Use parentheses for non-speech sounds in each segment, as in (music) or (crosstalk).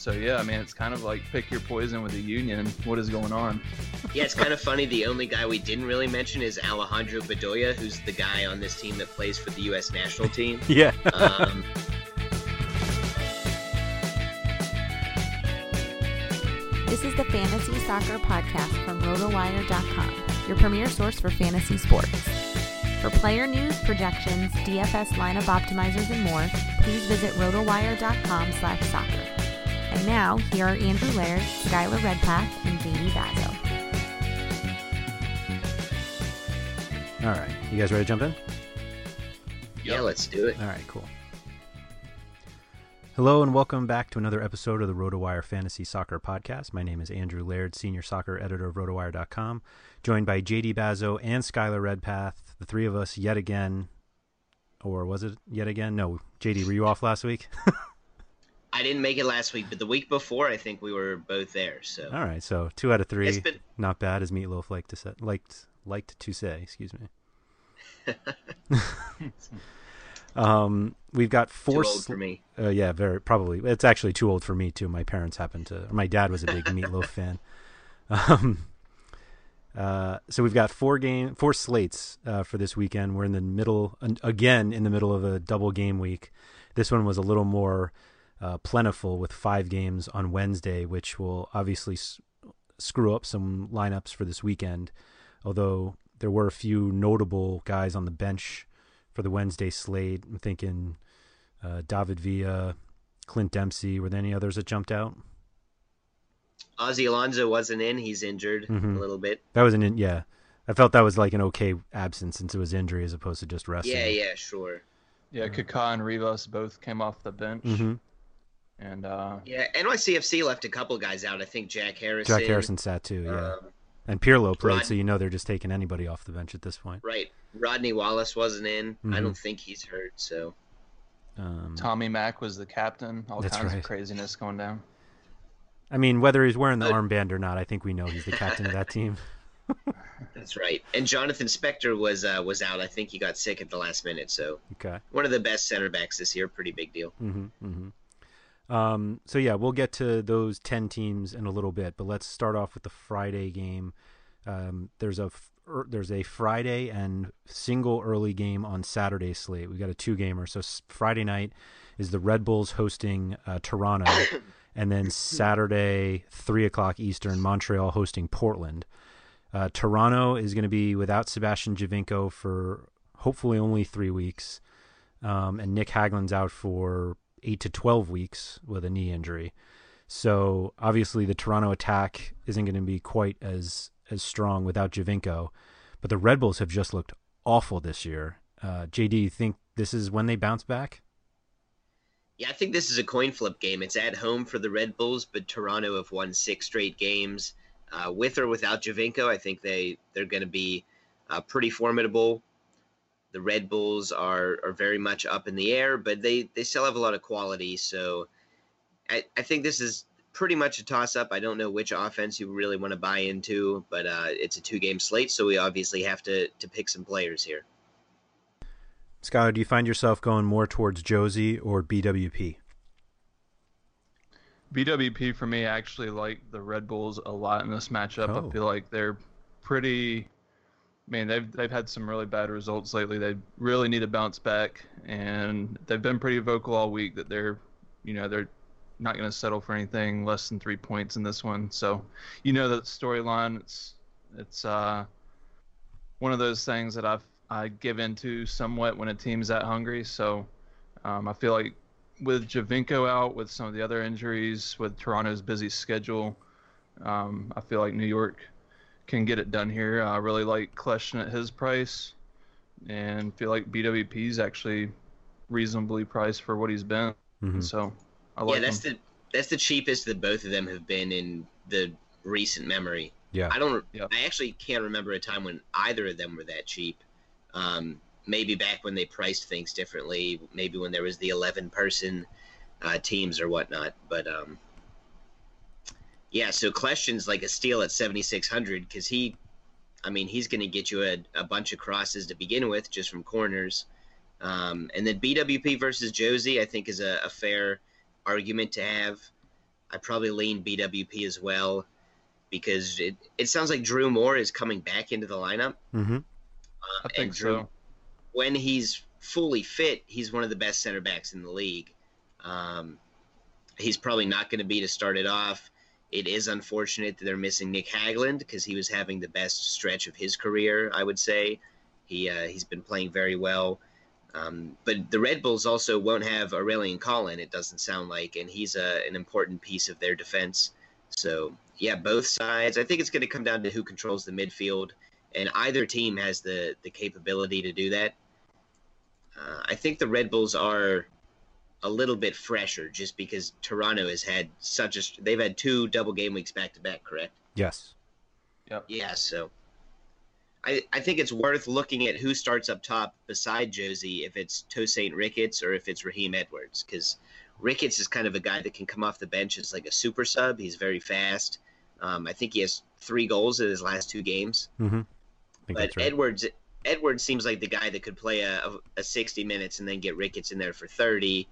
So yeah, I mean, it's kind of like pick your poison with the union. What is going on? Yeah, it's kind of (laughs) funny. The only guy we didn't really mention is Alejandro Bedoya, who's the guy on this team that plays for the U.S. national team. (laughs) Yeah. Um, This is the Fantasy Soccer Podcast from RotoWire.com, your premier source for fantasy sports. For player news, projections, DFS lineup optimizers, and more, please visit RotoWire.com slash soccer. And now, here are Andrew Laird, Skylar Redpath, and JD Bazo. All right. You guys ready to jump in? yeah, let's do it. All right, cool. Hello and welcome back to another episode of the RotoWire Fantasy Soccer Podcast. My name is Andrew Laird, Senior Soccer Editor of RotoWire.com, joined by JD Bazo and Skylar Redpath, the three of us yet again. Or was it yet again? No, JD, were you off last week? (laughs) I didn't make it last week, but the week before, I think we were both there. So All right, so two out of three, been... not bad, as Meatloaf liked to say. Liked liked to say, excuse me. (laughs) um, we've got too four. old sl- for me. Uh, yeah, very probably. It's actually too old for me too. My parents happened to. Or my dad was a big (laughs) Meatloaf fan. Um, uh, so we've got four game, four slates uh, for this weekend. We're in the middle again in the middle of a double game week. This one was a little more uh, plentiful with five games on Wednesday, which will obviously s- screw up some lineups for this weekend. Although there were a few notable guys on the bench for the Wednesday slate. I'm thinking uh, David Villa, Clint Dempsey. Were there any others that jumped out? Ozzie Alonso wasn't in; he's injured Mhm. a little bit. That was an in, yeah. I felt that was like an okay absence since it was injury as opposed to just resting. Yeah, yeah, sure. Yeah, Kaká and Rivas both came off the bench, hmm and uh, Yeah, NYCFC left a couple guys out. I think Jack Harrison. Jack Harrison sat too, yeah. um, and Pirlo played, Rod- so you know they're just taking anybody off the bench at this point. right. Rodney Wallace wasn't in. I Mhm. don't think he's hurt. So Um, Tommy Mack was the captain. All That's kinds right. of craziness going down. I mean, whether he's wearing the But- armband or not, I think we know he's the captain of that team. (laughs) (laughs) that's right. And Jonathan Spector was uh, was out. I think he got sick at the last minute. So Okay. one of the best center backs this year. Pretty big deal. hmm hmm Um, so yeah, we'll get to those ten teams in a little bit, but let's start off with the Friday game. Um, there's a er, there's a Friday and single early game on Saturday slate. We got a two gamer. So Friday night is the Red Bulls hosting uh, Toronto, (coughs) and then Saturday three o'clock Eastern, Montreal hosting Portland. Uh, Toronto is going to be without Sebastian Giovinco for hopefully only three weeks, um, and Nick Hagglund's out for eight to twelve weeks with a knee injury. So obviously the Toronto attack isn't going to be quite as as strong without Giovinco, but the Red Bulls have just looked awful this year. Uh, JD, you think this is when they bounce back? Yeah, I think this is a coin flip game. It's at home for the Red Bulls, but Toronto have won six straight games. Uh, with or without Giovinco. I think they they're going to be uh, pretty formidable. The Red Bulls are are very much up in the air, but they they still have a lot of quality. So I, I think this is pretty much a toss up. I don't know which offense you really want to buy into, but uh, it's a two game slate, so we obviously have to to pick some players here. Skylar, do you find yourself going more towards Jozy or BWP? BWP for me I actually like the Red Bulls a lot in this matchup. Oh. I feel like they're pretty. Man, they've they've had some really bad results lately. They really need to bounce back, and they've been pretty vocal all week that they're, you know, they're not going to settle for anything less than three points in this one. So, you know that storyline. It's it's uh, one of those things that I've I give into somewhat when a team's that hungry. So, um, I feel like with Giovinco out, with some of the other injuries, with Toronto's busy schedule, um, I feel like New York can get it done here. I really like Kljestan at his price, and feel like BWP is actually reasonably priced for what he's been. Mm-hmm. So I like yeah, that's him. the that's the cheapest that both of them have been in the recent memory. Yeah, I don't. Yeah. I actually can't remember a time when either of them were that cheap. Um, maybe back when they priced things differently, maybe when there was the 11 person uh, teams or whatnot. But um, yeah, so Kljestan's like a steal at 7,600 because he, I mean, he's going to get you a, a, bunch of crosses to begin with just from corners. Um, and then BWP versus Jozy, I think, is a, a, fair argument to have. I probably lean BWP as well because it, it sounds like Drew Moor is coming back into the lineup. Mm-hmm. Um, I think Drew, so when he's fully fit, he's one of the best center backs in the league. Um, he's probably not going to be to start it off. It is unfortunate that they're missing Nick Hagglund because he was having the best stretch of his career. I would say he uh, he's been playing very well. Um, but the Red Bulls also won't have Aurélien Collin. It doesn't sound like, and he's a, uh, an important piece of their defense. So yeah, both sides. I think it's going to come down to who controls the midfield and either team has the the capability to do that. Uh, I think the Red Bulls are a little bit fresher just because Toronto has had such a they've had two double game weeks back to back, correct? Yes. Yep. Yeah, so I, I think it's worth looking at who starts up top beside Jozy if it's Tosaint Ricketts or if it's Raheem Edwards, because Ricketts is kind of a guy that can come off the bench as like a super sub. He's very fast. Um, I think he has three goals in his last two games. Mm-hmm but right. Edwards Edwards seems like the guy that could play a, a 60 minutes and then get Ricketts in there for 30.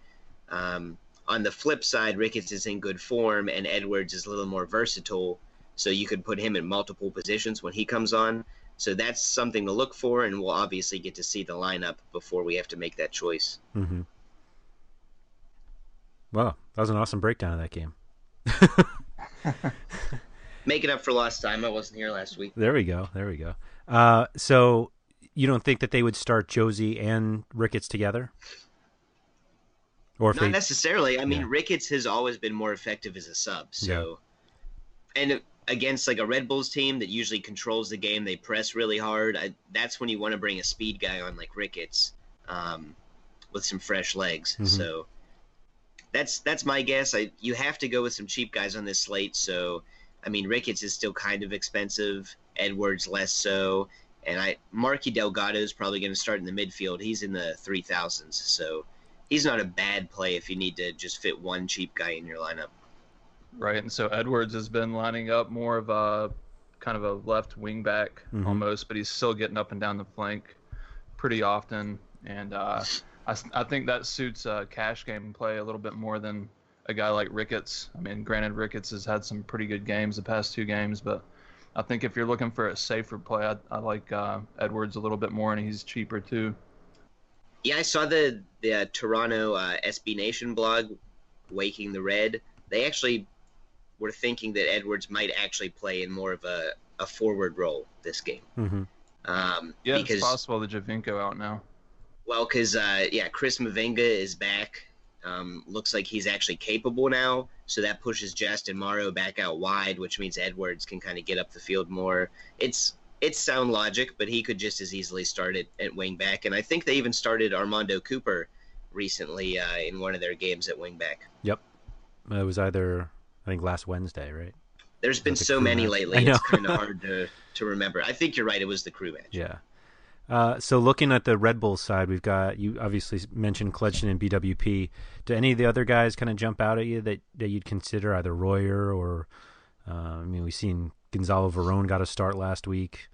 Um, on the flip side, Ricketts is in good form and Edwards is a little more versatile, so you could put him in multiple positions when he comes on. So that's something to look for, and we'll obviously get to see the lineup before we have to make that choice. Mm-hmm. Wow, that was an awesome breakdown of that game. (laughs) (laughs) Making up for lost time. I wasn't here last week. There we go. There we go. Uh, so you don't think that they would start Jozy and Ricketts together? Or not necessarily. I mean, yeah. Ricketts has always been more effective as a sub. So, yeah. and against like a Red Bulls team that usually controls the game, they press really hard. I, that's when you want to bring a speed guy on like Ricketts, um, with some fresh legs. Mm-hmm. So, that's that's my guess. I you have to go with some cheap guys on this slate. So, I mean, Ricketts is still kind of expensive. Edwards less so, and I Marky Delgado is probably going to start in the midfield. He's in the three thousands, so he's not a bad play if you need to just fit one cheap guy in your lineup. Right, and so Edwards has been lining up more of a kind of a left wing back mm-hmm. almost, but he's still getting up and down the flank pretty often, and uh, I, I think that suits a cash game play a little bit more than a guy like Ricketts. I mean, granted, Ricketts has had some pretty good games the past two games, but I think if you're looking for a safer play, I, I like uh, Edwards a little bit more, and he's cheaper too. Yeah, I saw the the uh, Toronto uh, SB Nation blog, Waking the Red. They actually were thinking that Edwards might actually play in more of a, a forward role this game. Mm-hmm. Um, yeah, because, it's possible that Giovinco out now. Well, because uh, yeah, Chris Mavinga is back. Um, looks like he's actually capable now, so that pushes Justin Morrow back out wide, which means Edwards can kind of get up the field more. It's it's sound logic, but he could just as easily start it at wing back, and I think they even started Armando Cooper recently uh, in one of their games at wing back. Yep, it was either I think last Wednesday, right? There's been so many match? lately. It's kind of (laughs) hard to, to remember. I think you're right. It was the crew match. Yeah. Uh, so looking at the Red Bull side, we've got you obviously mentioned Kljestan and BWP. Do any of the other guys kind of jump out at you that, that you'd consider either Royer or uh, I mean we've seen Gonzalo Veron got a start last week.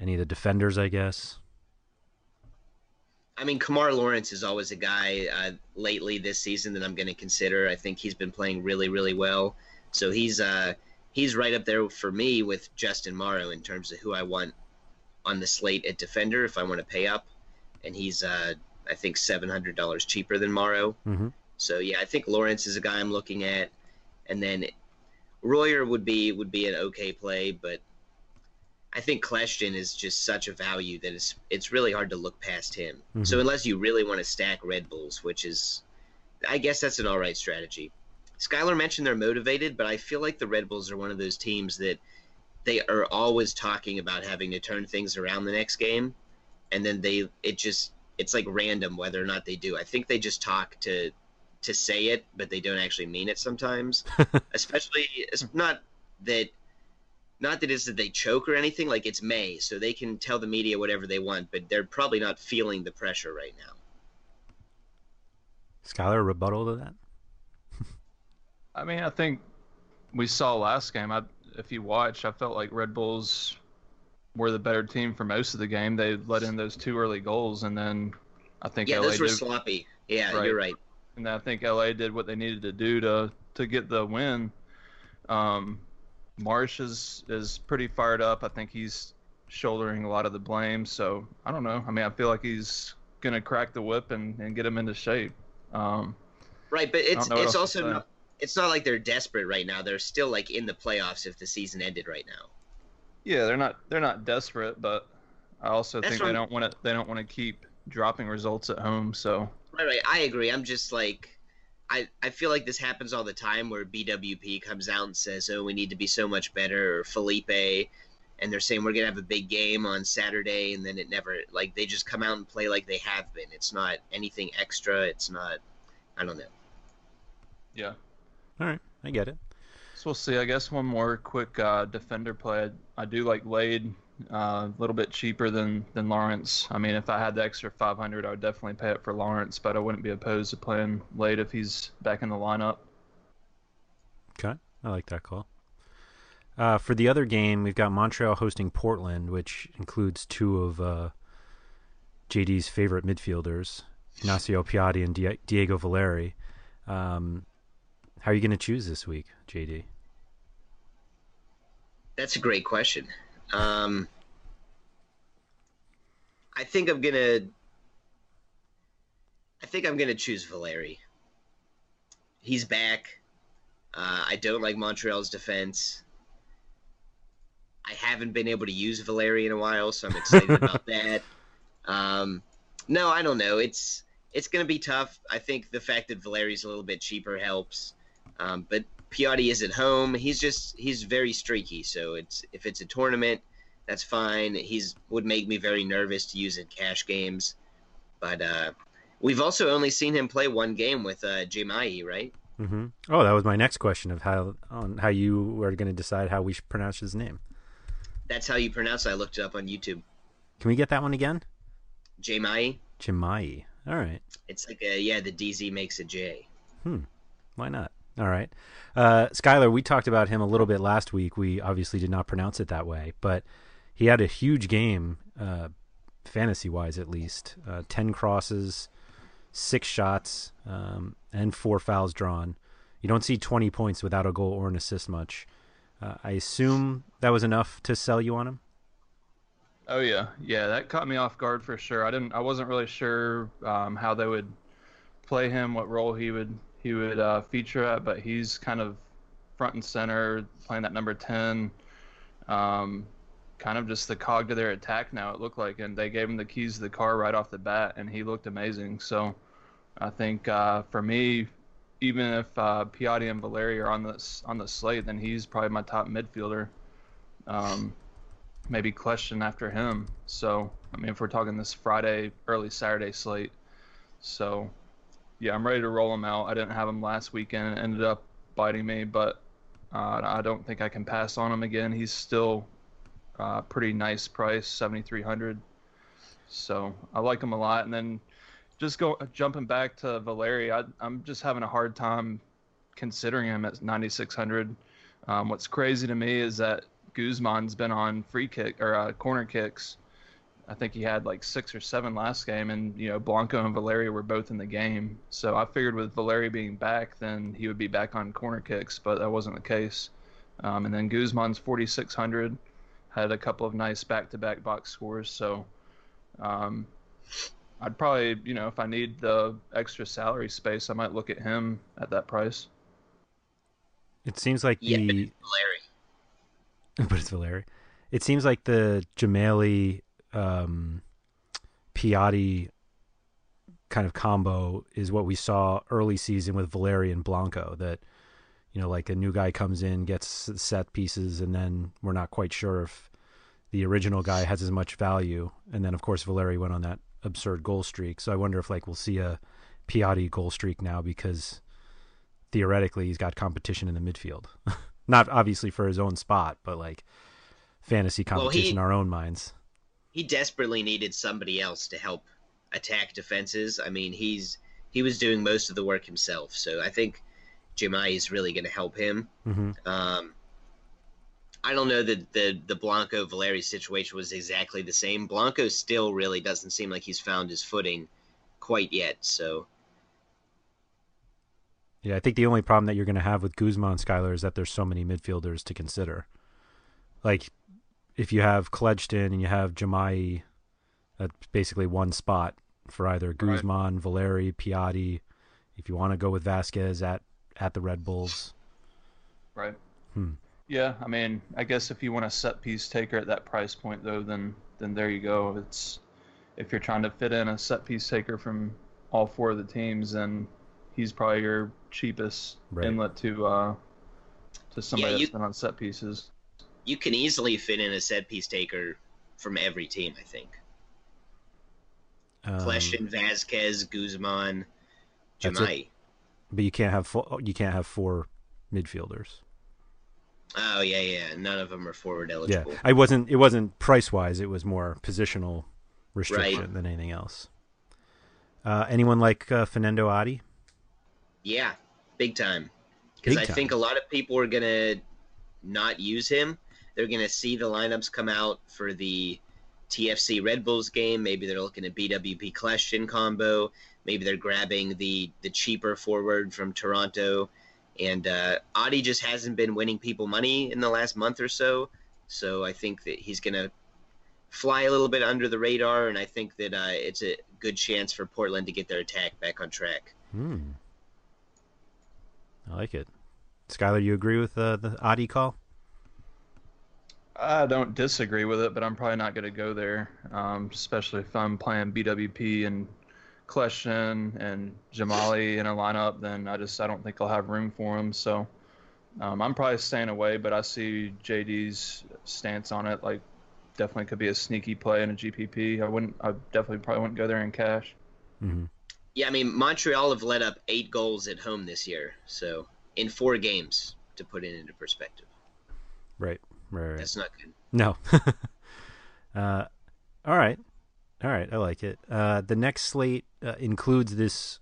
Any of the defenders, I guess. I mean, Kemar Lawrence is always a guy uh, lately this season that I'm going to consider. I think he's been playing really, really well. So he's uh, he's right up there for me with Justin Morrow in terms of who I want on the slate at defender if I want to pay up, and he's uh, I think seven hundred dollars cheaper than Morrow. Mm-hmm. So yeah, I think Lawrence is a guy I'm looking at, and then Royer would be would be an okay play, but I think Kljestan is just such a value that it's it's really hard to look past him. Mm-hmm. So unless you really want to stack Red Bulls, which is, I guess that's an all right strategy. Skylar mentioned they're motivated, but I feel like the Red Bulls are one of those teams that they are always talking about having to turn things around the next game, and then they it just it's like random whether or not they do. I think they just talk to to say it, but they don't actually mean it sometimes. (laughs) Especially it's not that not that it's that they choke or anything. Like it's May, so they can tell the media whatever they want, but they're probably not feeling the pressure right now. Skylar, rebuttal to that? (laughs) I mean, I think we saw last game. I, if you watch, I felt like Red Bulls were the better team for most of the game. They let in those two early goals, and then I think yeah, LA those were did, sloppy. Yeah, right. you're right. And I think LA did what they needed to do to to get the win. Um, Marsch is is pretty fired up. I think he's shouldering a lot of the blame. So I don't know. I mean, I feel like he's gonna crack the whip and, and get him into shape. Um, right, but it's it's also not, it's not like they're desperate right now. They're still like in the playoffs if the season ended right now. Yeah, they're not they're not desperate, but I also That's think they don't want to they don't want to keep dropping results at home. So right, right, I agree. I'm just like. I, I feel like this happens all the time where BWP comes out and says, "Oh, we need to be so much better," or Felipe, and they're saying we're gonna have a big game on Saturday, and then it never like they just come out and play like they have been. It's not anything extra. It's not. I don't know. Yeah. All right, I get it. So we'll see. I guess one more quick uh, defender play. I, I do like Lade uh, a little bit cheaper than than Lawrence. I mean, if I had the extra 500, I would definitely pay it for Lawrence, but I wouldn't be opposed to playing Lade if he's back in the lineup. Okay, I like that call. Uh, for the other game, we've got Montreal hosting Portland, which includes two of uh, JD's favorite midfielders, Ignacio Piatti and Diego Valeri. Um, how are you going to choose this week, JD? That's a great question. Um, I think I'm gonna. I think I'm gonna choose Valeri. He's back. Uh, I don't like Montreal's defense. I haven't been able to use Valeri in a while, so I'm excited (laughs) about that. Um, no, I don't know. It's it's going to be tough. I think the fact that Valeri's a little bit cheaper helps. Um, but Piatti is at home. He's just he's very streaky. So it's if it's a tournament, that's fine. He's would make me very nervous to use in cash games. But uh, we've also only seen him play one game with uh, Jemai, right? Mm-hmm. Oh, that was my next question of how on how you were going to decide how we should pronounce his name. That's how you pronounce it. I looked it up on YouTube. Can we get that one again? Jemai. Jemai. All right. It's like a yeah. The DZ makes a J. Hmm. Why not? All right. Uh, Skylar, we talked about him a little bit last week. We obviously did not pronounce it that way, but he had a huge game, uh, fantasy wise at least. Uh, 10 crosses, six shots, um, and four fouls drawn. you don't see 20 points without a goal or an assist much. Uh, I assume that was enough to sell you on him. Oh yeah, yeah, that caught me off guard for sure. I didn't, I wasn't really sure um, how they would play him, what role he would he would uh, feature at, but he's kind of front and center, playing that number ten. Um, kind of just the cog to their attack now. It looked like, and they gave him the keys to the car right off the bat, and he looked amazing. So, I think uh, for me, even if uh, Piatti and Valeri are on the on the slate, then he's probably my top midfielder. Um, maybe question after him. So, I mean, if we're talking this Friday, early Saturday slate, so yeah, I'm ready to roll him out. I didn't have him last weekend; ended up biting me, but uh, I don't think I can pass on him again. He's still uh, pretty nice price, 7,300. So I like him a lot. And then just go jumping back to Valeri, I, am just having a hard time considering him at 9,600. Um, what's crazy to me is that Guzman's been on free kick or uh, corner kicks. I think he had like six or seven last game, and you know Blanco and Valeri were both in the game. So I figured with Valeri being back, then he would be back on corner kicks, but that wasn't the case. Um, and then Guzman's 4,600 had a couple of nice back-to-back box scores. So um, I'd probably, you know, if I need the extra salary space, I might look at him at that price. It seems like yeah, the Valeri. (laughs) but it's Valeri. It seems like the Dzemaili um, Piatti kind of combo is what we saw early season with Valeri and Blanco. That you know, like a new guy comes in, gets set pieces, and then we're not quite sure if the original guy has as much value. And then, of course, Valeri went on that absurd goal streak. So I wonder if like we'll see a Piatti goal streak now because theoretically he's got competition in the midfield. (laughs) not obviously for his own spot, but like fantasy competition well, he, our own minds. He desperately needed somebody else to help attack defenses. I mean, he's he was doing most of the work himself. So I think Jemai is really going to help him. Mm-hmm. Um, I don't know that the the Blanco Valeri situation was exactly the same. Blanco still really doesn't seem like he's found his footing quite yet. So. Yeah, I think the only problem that you're going to have with Guzman Skylar is that there's so many midfielders to consider. Like, if you have Kljestan and you have Dzemaili, that's basically one spot for either Guzman, right. Valeri, Piatti. If you want to go with Vasquez at at the Red Bulls. Right. Hmm. Yeah, I mean, I guess if you want a set piece taker at that price point, though, then then there you go. It's if you're trying to fit in a set piece taker from all four of the teams, then he's probably your cheapest right. inlet to uh, to somebody yeah, you, that's been on set pieces. You can easily fit in a set piece taker from every team, I think. Um, Vasquez, Guzman, Dzemaili. But you can't have four, you can't have four midfielders. Oh yeah, yeah. None of them are forward eligible. Yeah, I wasn't. It wasn't price wise. It was more positional restriction right. than anything else. Uh, anyone like uh, Fernando Adi? Yeah, big time. Because I think a lot of people are gonna not use him. They're gonna see the lineups come out for the TFC Red Bulls game. Maybe they're looking at BWP Kljestan combo. Maybe they're grabbing the the cheaper forward from Toronto. And uh, Adi just hasn't been winning people money in the last month or so. So I think that he's going to fly a little bit under the radar, and I think that uh, it's a good chance for Portland to get their attack back on track. Hmm. I like it. Skylar, you agree with uh, the Adi call? I don't disagree with it, but I'm probably not going to go there, um, especially if I'm playing BWP and Kljestan and Jamali in a lineup, then I just I don't think I'll have room for them. So um, I'm probably staying away, but I see JD's stance on it. Like definitely could be a sneaky play in a GPP. I wouldn't. I definitely probably wouldn't go there in cash. Mm-hmm. Yeah, I mean Montreal have let up eight goals at home this year, so in four games to put it into perspective. Right, right, right. That's not good. No. (laughs) uh, all right. All right, I like it. Uh, the next slate uh, includes this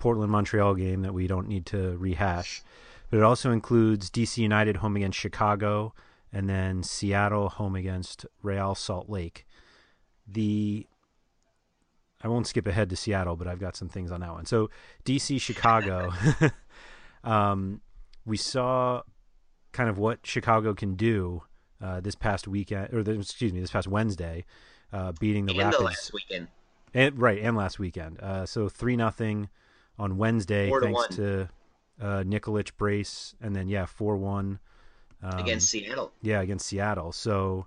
Portland Montreal game that we don't need to rehash, but it also includes DC United home against Chicago and then Seattle home against Real Salt Lake. The I won't skip ahead to Seattle, but I've got some things on that one. So DC Chicago. (laughs) Um, we saw kind of what Chicago can do uh, this past weekend, or the, excuse me, this past Wednesday, uh, beating the and Rapids. the last weekend. And, right, and last weekend. Uh, so three nothing on Wednesday, Four thanks one. to uh, Nikolic brace, and then yeah, four one um, against Seattle. Yeah, against Seattle. So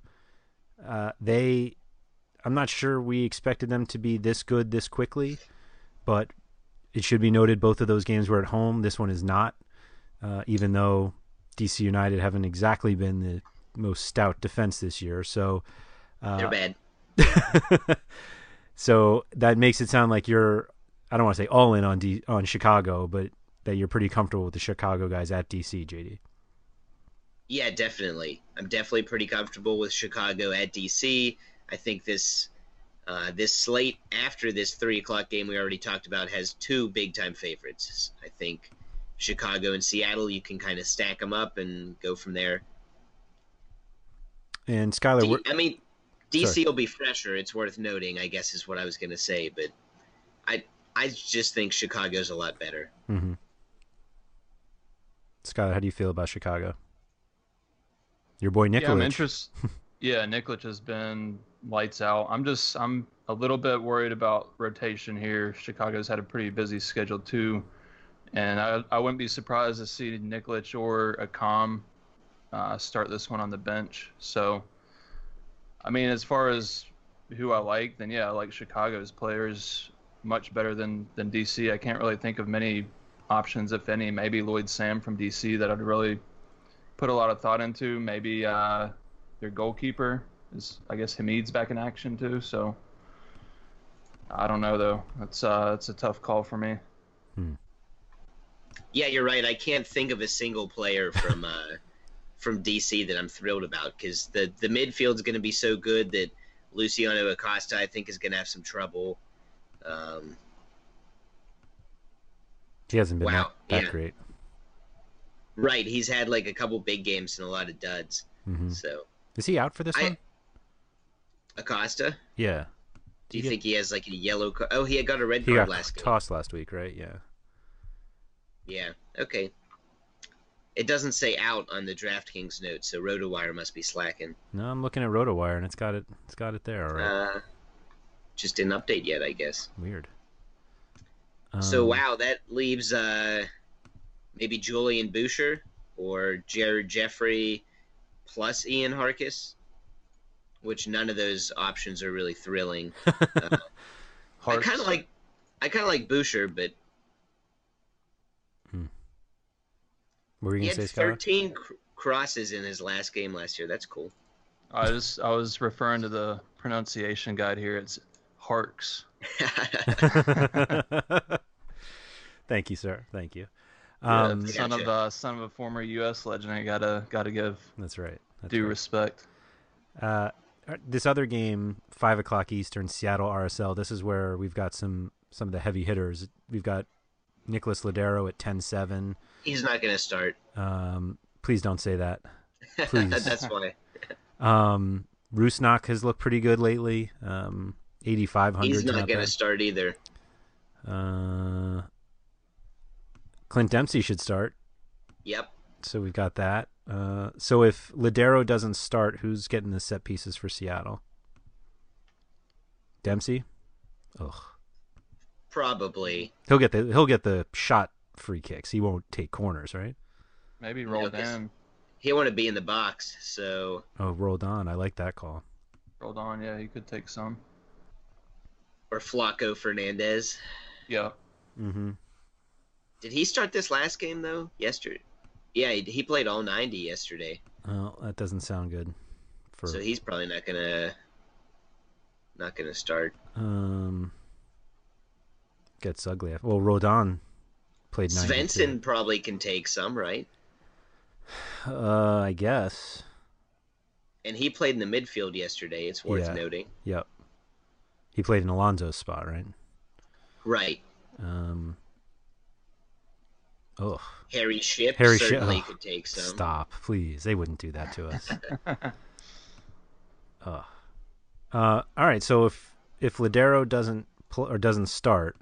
uh, they, I'm not sure we expected them to be this good this quickly, but it should be noted both of those games were at home. This one is not, uh, even though DC United haven't exactly been the most stout defense this year. So They're uh, bad. (laughs) so that makes it sound like you're I don't want to say all in on D, on Chicago, but that you're pretty comfortable with the Chicago guys at DC, JD. Yeah, definitely. I'm definitely pretty comfortable with Chicago at DC. I think this uh, this slate after this three o'clock game we already talked about has two big time favorites. I think Chicago and Seattle. You can kind of stack them up and go from there. And Skylar, D- we're- I mean, DC Sorry. will be fresher. It's worth noting, I guess, is what I was going to say. But I I just think Chicago's a lot better. Mm-hmm. Skylar, how do you feel about Chicago? Your boy Nikolic. Yeah, I'm interest. (laughs) yeah, Nikolic has been lights out. I'm just I'm a little bit worried about rotation here. Chicago's had a pretty busy schedule too, and I I wouldn't be surprised to see Nikolic or Accam uh, start this one on the bench. So, I mean, as far as who I like, then yeah, I like Chicago's players much better than than DC. I can't really think of many options, if any. Maybe Lloyd Sam from DC that I'd really put a lot of thought into. Maybe uh, their goalkeeper is, I guess, Hamid's back in action too. So I don't know though. That's uh, that's a tough call for me. Yeah, you're right. I can't think of a single player from uh, from DC that I'm thrilled about because the the midfield's going to be so good that Luciano Acosta I think is going to have some trouble. Um, he hasn't been Wow, that, that yeah. great. right, he's had like a couple big games and a lot of duds. hmm So Is he out for this I- one? Acosta, Yeah, do you He get- think he has like a yellow? card? oh, he got a red he card got last game. tossed last week, right? Yeah. Yeah. Okay. It doesn't say out on the DraftKings note, so RotoWire must be slacking. No, I'm looking at RotoWire and it's got it. It's got it there. All right. Uh, just didn't update yet, I guess. Weird. So Um, wow, that leaves uh, maybe Julian Buescher or Jared Jeffrey plus Ian Harkes, which none of those options are really thrilling. (laughs) Uh, I kind of like, I kind of like Buescher, but were you he had say, 13 cr- crosses in his last game last year. That's cool. I was I was referring to the pronunciation guide here. It's Harks. (laughs) Thank you, sir. Thank you. Yeah, Um, son Gotcha. of a son of a former U.S. legend. I gotta gotta give that's right. That's due right. respect. Uh, this other game, five o'clock Eastern, Seattle RSL. This is where we've got some some of the heavy hitters. We've got Nicolás Lodeiro at 10-7. He's not going to start. Um, please don't say that. (laughs) Please. That's why. Um, Rusnak has looked pretty good lately. Um, 8,500. He's not not going to start either. Uh, Clint Dempsey should start. Yep. So we've got that. Uh, so if Lodeiro doesn't start, who's getting the set pieces for Seattle? Dempsey. Ugh. Probably. He'll get the he'll get the shot free kicks. He won't take corners, right? Maybe No, roll 'cause- down, He'll want to be in the box, so Oh, rolled on. I like that call. roll on. Yeah, he could take some. or Flaco Fernandez. Yeah, Mm-hmm. Did he start this last game though? Yesterday. Yeah, he, he played all 90 yesterday, Well, that doesn't sound good. For so he's probably not gonna not gonna start. um, gets ugly. Well, Roldan played 92. Svensson probably can take some, right? Uh, I guess. And he played in the midfield yesterday. It's worth Yeah. noting. Yep. He played in Alonso's spot, right? Right. Um. Ugh. Harry Shipp Harry Shipp- certainly oh, could take some. Stop, please. They wouldn't do that to us. (laughs) Ugh. Uh, all right. So if if Lodeiro doesn't pl- or doesn't start,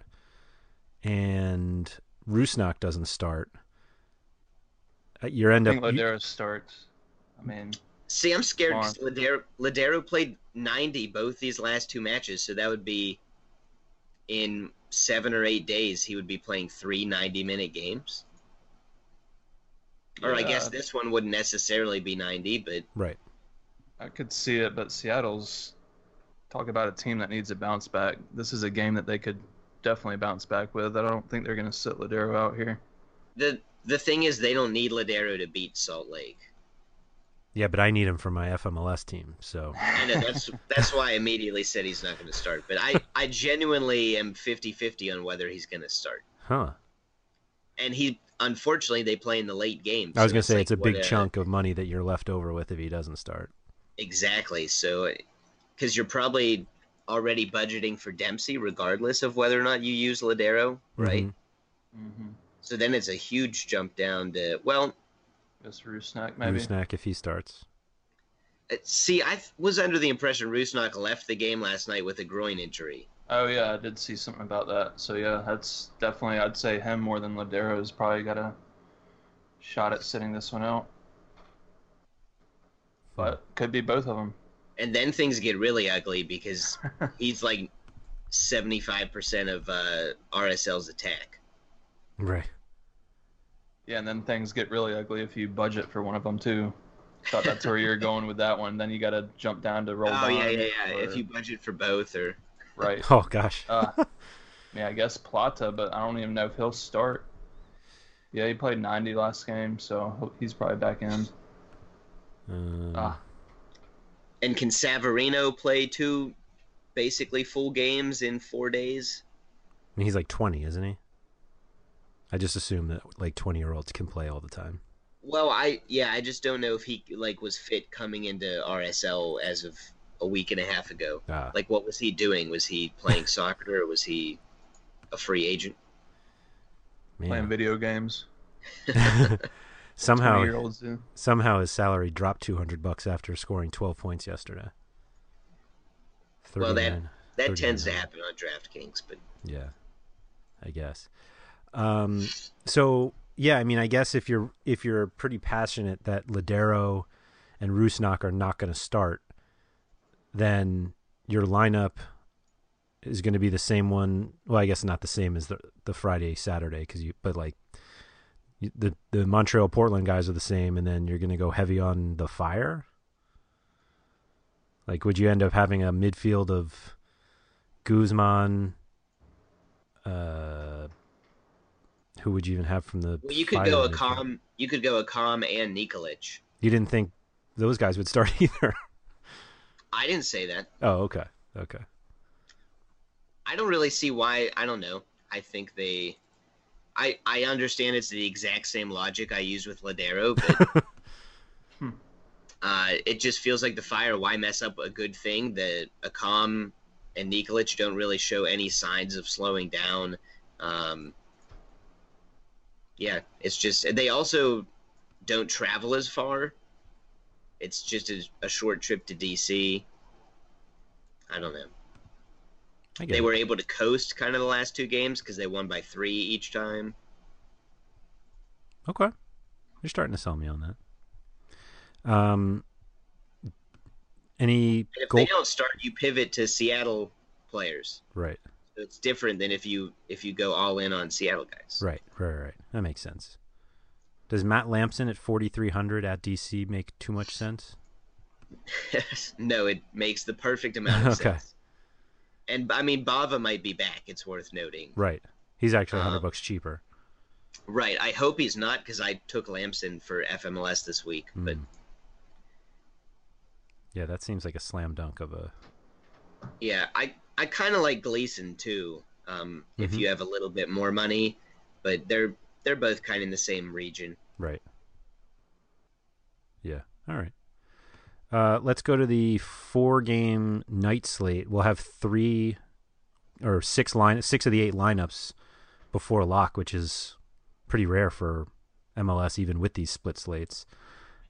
and Rusnak doesn't start, your end I up. think you- Lodeiro starts. I mean, See, I'm scared. Come 'cause Lodeiro, Lodeiro played 90 both these last two matches, so that would be in seven or eight days. He would be playing three 90 minute games. Or I guess this one wouldn't necessarily be 90, but right. I could see it, but Seattle's talk about a team that needs a bounce back. This is a game that they could definitely bounce back with. I don't think they're going to sit Lodeiro out here. the the thing is they don't need Lodeiro to beat Salt Lake. Yeah, but I need him for my FMLS team. So I know that's that's why I immediately said he's not going to start. But I I genuinely am 50-50 on whether he's going to start. huh. And he unfortunately they play in the late games. I was gonna say like it's a what big chunk of money that you're left over with if he doesn't start. Exactly. So, because you're probably already budgeting for Dempsey, regardless of whether or not you use Lodeiro, right? Mhm. Mm-hmm. So then it's a huge jump down to well. Just Rusnak, maybe. Rusnak if he starts. uh, See, I th- was under the impression Rusnak left the game last night with a groin injury. Oh yeah, I did see something about that. So yeah, that's definitely I'd say him more than Lodeiro's probably got a shot at sitting this one out. But could be both of them. And then things get really ugly because (laughs) he's like 75% of uh, RSL's attack. Right. Yeah, and then things get really ugly if you budget for one of them too. Thought that's where you're going with that one. Then you got to jump down to roll Oh, yeah, yeah, yeah. or- If you budget for both or. right. Oh gosh. Uh, yeah, I guess Plata, but I don't even know if he'll start. Yeah, he played 90 last game, so he's probably back in. Uh, Ah, And can Savarino play two basically full games in four days? I mean, he's like 20, isn't he? I just assume that like 20 year olds can play all the time. Well, I yeah, I just don't know if he like was fit coming into RSL as of a week and a half ago. Ah, Like, what was he doing? Was he playing (laughs) soccer or was he a free agent? playing video games. (laughs) (laughs) somehow, year olds do. somehow his salary dropped 200 bucks after scoring 12 points yesterday. Well, that that 39. tends to happen on DraftKings, but Yeah, I guess. Um, so yeah, I mean, I guess if you're if you're pretty passionate that Lodeiro and Rusnak are not going to start, then your lineup is going to be the same one. Well, I guess not the same as the the Friday Saturday because you, but like you- the the Montreal Portland guys are the same, and then you're going to go heavy on the Fire. Like, would you end up having a midfield of Guzman? Uh, who would you even have from the? well, you could go a calm. You could go Accam and Nikolic. You didn't think those guys would start (laughs) either. I didn't say that. oh, okay, okay. I don't really see why. I don't know. I think they. I I understand it's the exact same logic I use with Lodeiro, (laughs) but Hmm. uh, it just feels like the fire. Why mess up a good thing that Accam and Nikolic don't really show any signs of slowing down. Um, yeah, it's just they also don't travel as far. It's just a, a short trip to DC. I don't know I get they it. were able to coast kind of the last two games because they won by three each time. Okay. You're starting to sell me on that. Um, any And if goal? they don't start, you pivot to Seattle players. Right, So it's different than if you if you go all in on Seattle guys. right, right, right. That makes sense. Does Matt Lampson at 4,300 at DC make too much sense? (laughs) no, it makes the perfect amount of (laughs) Okay. sense. And I mean, Bava might be back. It's worth noting. Right. He's actually 100 Um, bucks cheaper. Right. I hope he's not because I took Lampson for FMLS this week. But Mm. Yeah, that seems like a slam dunk of a. yeah, I I kind of like Gleeson too. Um, if Mhm. you have a little bit more money, but they're they're both kind of in the same region. Right. Yeah. All right. Uh, let's go to the four game night slate. We'll have three or six line six of the eight lineups before lock, which is pretty rare for MLS, even with these split slates.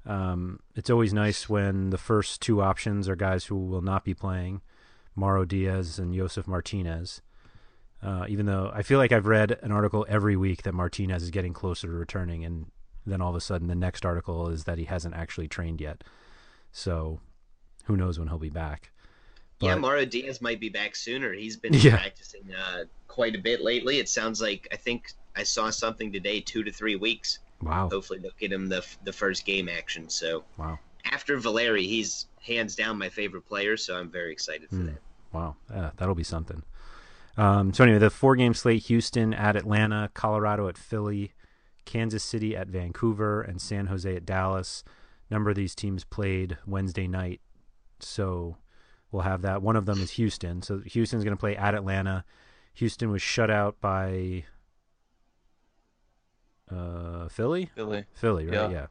Um, it's always nice when the first two options are guys who will not be playing, Mauro Diaz and Josef Martinez. Uh, even though I feel like I've read an article every week that Martinez is getting closer to returning, and Then all of a sudden, the next article is that he hasn't actually trained yet. So, who knows when he'll be back? But, yeah, Mauro Diaz might be back sooner. He's been (laughs) Yeah. practicing uh, quite a bit lately. It sounds like I think I saw something today, two to three weeks. Wow, Hopefully, they'll get him the the first game action. So wow, after Valeri, he's hands down my favorite player. So I'm very excited for Hmm. that. wow. Yeah, that'll be something. Um, so anyway, the four-game slate: Houston at Atlanta, Colorado at Philly, Kansas City at Vancouver, and San Jose at Dallas. Number of these teams played Wednesday night, so we'll have that. One of them is Houston. So Houston's going to play at Atlanta. Houston was shut out by uh, Philly. Philly. Philly, right? Yeah. Yeah.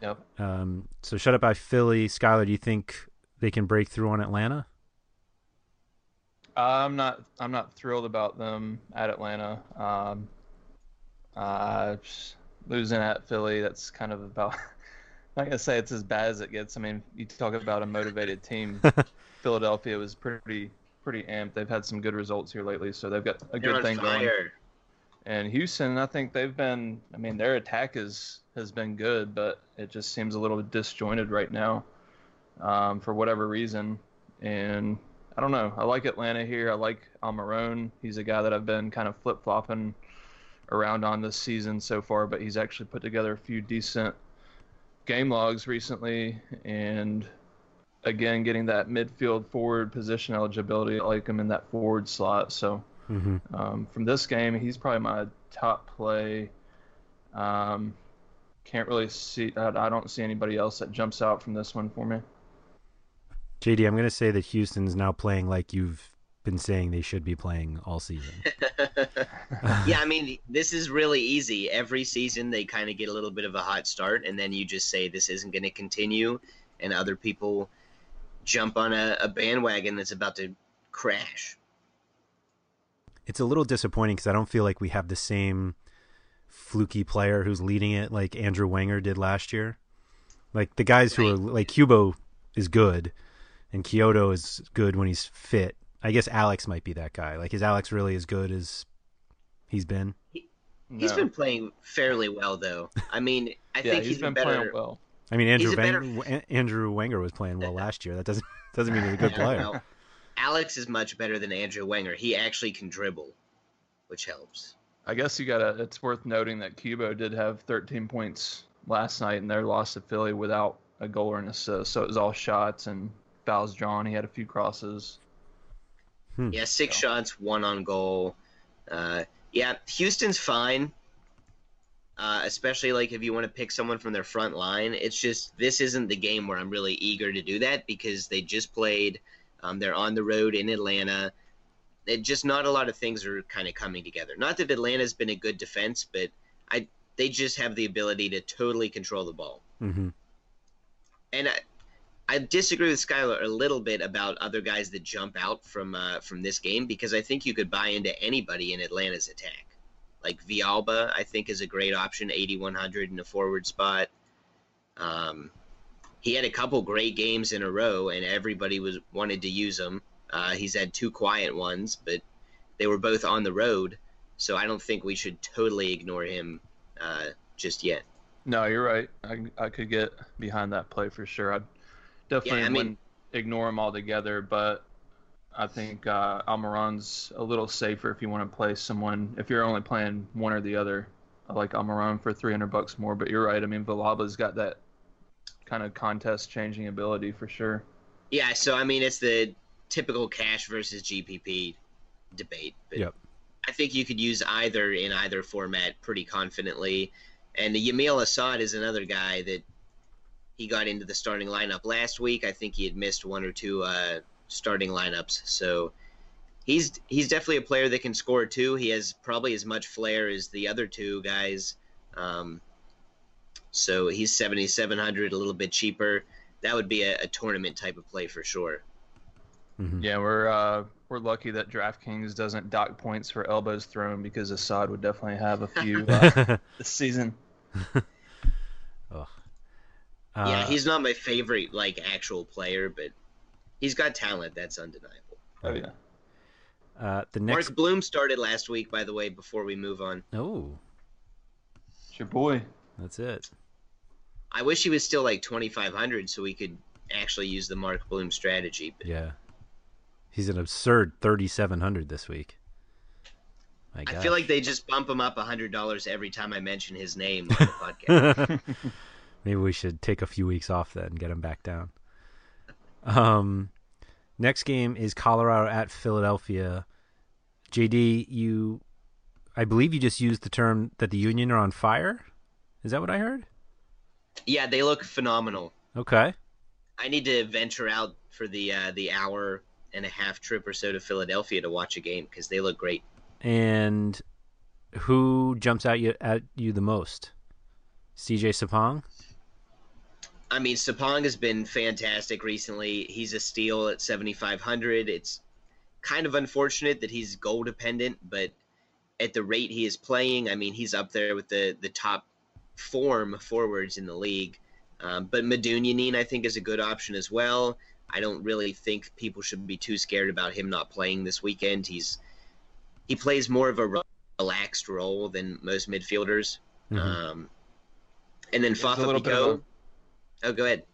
Yep. Um, so shut up by Philly. Skylar, do you think they can break through on Atlanta? I'm not. I'm not thrilled about them at Atlanta. Um, uh, losing at Philly. That's kind of about. (laughs) I'm not gonna say it's as bad as it gets. I mean, you talk about a motivated team. (laughs) Philadelphia was pretty pretty amped. They've had some good results here lately, so they've got a They're good on thing going. And Houston, I think they've been. I mean, their attack is has been good, but it just seems a little disjointed right now, um, for whatever reason. And I don't know. I like Atlanta here. I like Almiron. He's a guy that I've been kind of flip flopping around on this season so far, but he's actually put together a few decent game logs recently, and again, getting that midfield forward position eligibility. I like him in that forward slot. So Mm-hmm. um, from this game, he's probably my top play. Um, can't really see. I, I don't see anybody else that jumps out from this one for me. JD, I'm going to say that Houston's now playing like you've been saying they should be playing all season. (laughs) yeah, I mean, this is really easy. Every season, they kind of get a little bit of a hot start, and then you just say this isn't going to continue, and other people jump on a, a bandwagon that's about to crash. It's a little disappointing because I don't feel like we have the same fluky player who's leading it like Andrew Wenger did last year. Like the guys who are like Cubo is good, and Quioto is good when he's fit. I guess Alex might be that guy. Like, is Alex really as good as he's been? He's No. been playing fairly well, though. I mean, I (laughs) yeah, think he's he's been better. playing well. I mean, Andrew He's a better- Andrew Wenger was playing well (laughs) last year. That doesn't (laughs) doesn't mean he's a good Yeah, player. well, Alex is much better than Andrew Wenger. He actually can dribble, which helps. I guess you gotta. It's worth noting that Cubo did have 13 points last night in their loss to Philly without a goal or an assist. So it was all shots and fouls drawn. He had a few crosses. Yeah, six shots, one on goal. Uh, yeah, Houston's fine. Uh, especially like if you want to pick someone from their front line. It's just this isn't the game where I'm really eager to do that because they just played. Um, they're on the road in Atlanta. It just not a lot of things are kind of coming together. Not that Atlanta's been a good defense, but I they just have the ability to totally control the ball. hmm And I, I disagree with Skylar a little bit about other guys that jump out from uh, from this game because I think you could buy into anybody in Atlanta's attack. Like Villalba, I think is a great option, 8100 in a forward spot. Um, he had a couple great games in a row, and everybody was wanted to use him. Uh, he's had two quiet ones, but they were both on the road, so I don't think we should totally ignore him uh, just yet. No, you're right. I, I could get behind that play for sure. I definitely Yeah, I mean- wouldn't ignore him altogether, but I think uh, Almiron's a little safer if you want to play someone. If you're only playing one or the other, I like Almiron for 300 bucks more. But you're right. I mean, Villalba's got that kind of contest changing ability for sure. Yeah, so I mean, it's the typical cash versus GPP debate. But Yep. I think you could use either in either format pretty confidently. And Yamil Asad is another guy that he got into the starting lineup last week. I think he had missed one or two uh, starting lineups, so he's he's definitely a player that can score too. He has probably as much flair as the other two guys. Um, so he's seventy seven hundred, a little bit cheaper. That would be a, a tournament type of play for sure. hmm Yeah, we're uh, we're lucky that DraftKings doesn't dock points for elbows thrown because Asad would definitely have a few uh, (laughs) this season. (laughs) Uh, yeah, he's not my favorite like actual player, but he's got talent. That's undeniable. Oh yeah. uh, the next. Mark Bloom started last week, by the way. Before we move on, Oh, It's your boy. That's it. I wish he was still like 2,500 so we could actually use the Mark Bloom strategy. But... Yeah. He's an absurd 3,700 this week. I feel like they just bump him up $100 every time I mention his name on the (laughs) podcast. Maybe we should take a few weeks off then and get him back down. Um, next game is Colorado at Philadelphia. JD, you, I believe you just used the term that the Union are on fire. Is that what I heard? Yeah, they look phenomenal. Okay. I need to venture out for the uh, the hour and a half trip or so to Philadelphia to watch a game because they look great. And who jumps out you, at you the most? CJ Sapong? I mean, Sapong has been fantastic recently. He's a steal at 7,500. It's kind of unfortunate that he's goal dependent, but at the rate he is playing, I mean, he's up there with the, the top form forwards in the league. Um, but Medunjanin, I think, is a good option as well. I don't really think people should be too scared about him not playing this weekend. He's he plays more of a relaxed role than most midfielders. Mm-hmm. Um, and then Fafa Picault. Oh, go ahead.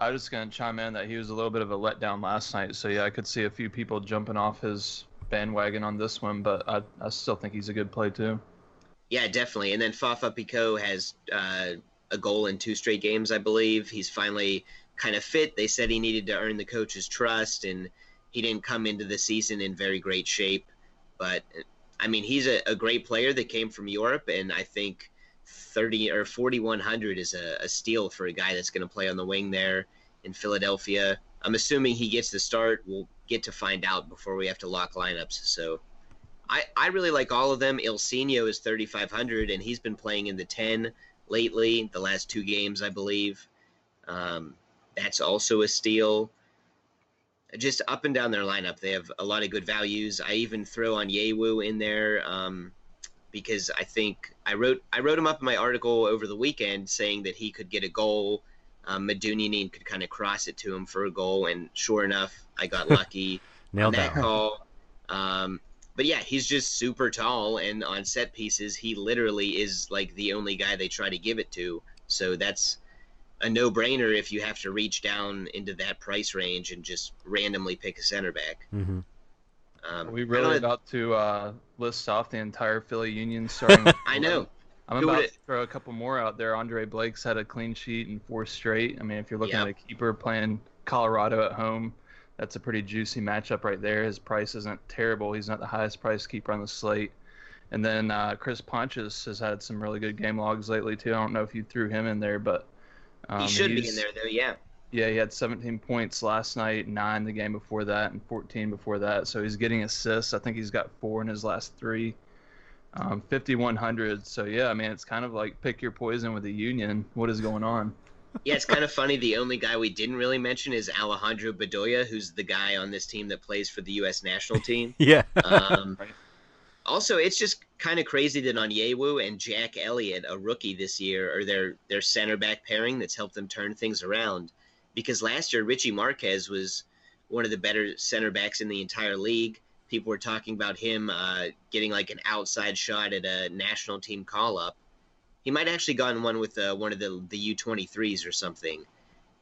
I was just going to chime in that he was a little bit of a letdown last night. So, yeah, I could see a few people jumping off his bandwagon on this one, but I, I still think he's a good play, too. Yeah, definitely. And then Fafa Picault has uh, a goal in two straight games, I believe. He's finally kind of fit. They said he needed to earn the coach's trust, and he didn't come into the season in very great shape. But, I mean, he's a, a great player that came from Europe, and I think 30 or 4100 is a, a steal for a guy that's going to play on the wing there in Philadelphia. I'm assuming he gets the start. We'll get to find out before we have to lock lineups. So I, I really like all of them. Ilsinho is 3,500, and he's been playing in the 10 lately, the last two games, I believe. Um, that's also a steal. Just up and down their lineup, they have a lot of good values. I even throw Onyewu in there. Um, because I think I wrote I wrote him up in my article over the weekend saying that he could get a goal. Um, could kind of cross it to him for a goal, and sure enough, I got (laughs) lucky Nailed on that, call. Um, but yeah, he's just super tall, and on set pieces, he literally is like the only guy they try to give it to. So that's a no-brainer if you have to reach down into that price range and just randomly pick a center back. Mm-hmm. Um, Are we really about to uh, list off the entire Philly Union starting? (laughs) I know. I'm Who about to throw a couple more out there. Andre Blake's had a clean sheet in four straight. I mean, if you're looking yep. at a keeper playing Colorado at home, that's a pretty juicy matchup right there. His price isn't terrible. He's not the highest priced keeper on the slate. And then uh, Chris Pontius has had some really good game logs lately too. I don't know if you threw him in there, but um, he should be in there though. Yeah. Yeah, he had 17 points last night, nine the game before that, and 14 before that. So he's getting assists. I think he's got four in his last three. Um, 5100. So yeah, I mean, it's kind of like pick your poison with the Union. What is going on? yeah, it's kind of funny. The only guy we didn't really mention is Alejandro Bedoya, who's the guy on this team that plays for the U.S. national team. (laughs) yeah. um, (laughs) also, it's just kind of crazy that Onyewu and Jack Elliott, a rookie this year, are their their center back pairing that's helped them turn things around because last year Richie Marquez was one of the better center backs in the entire league. People were talking about him uh, getting like an outside shot at a national team call up. He might actually gotten one with uh, one of the the U23s or something,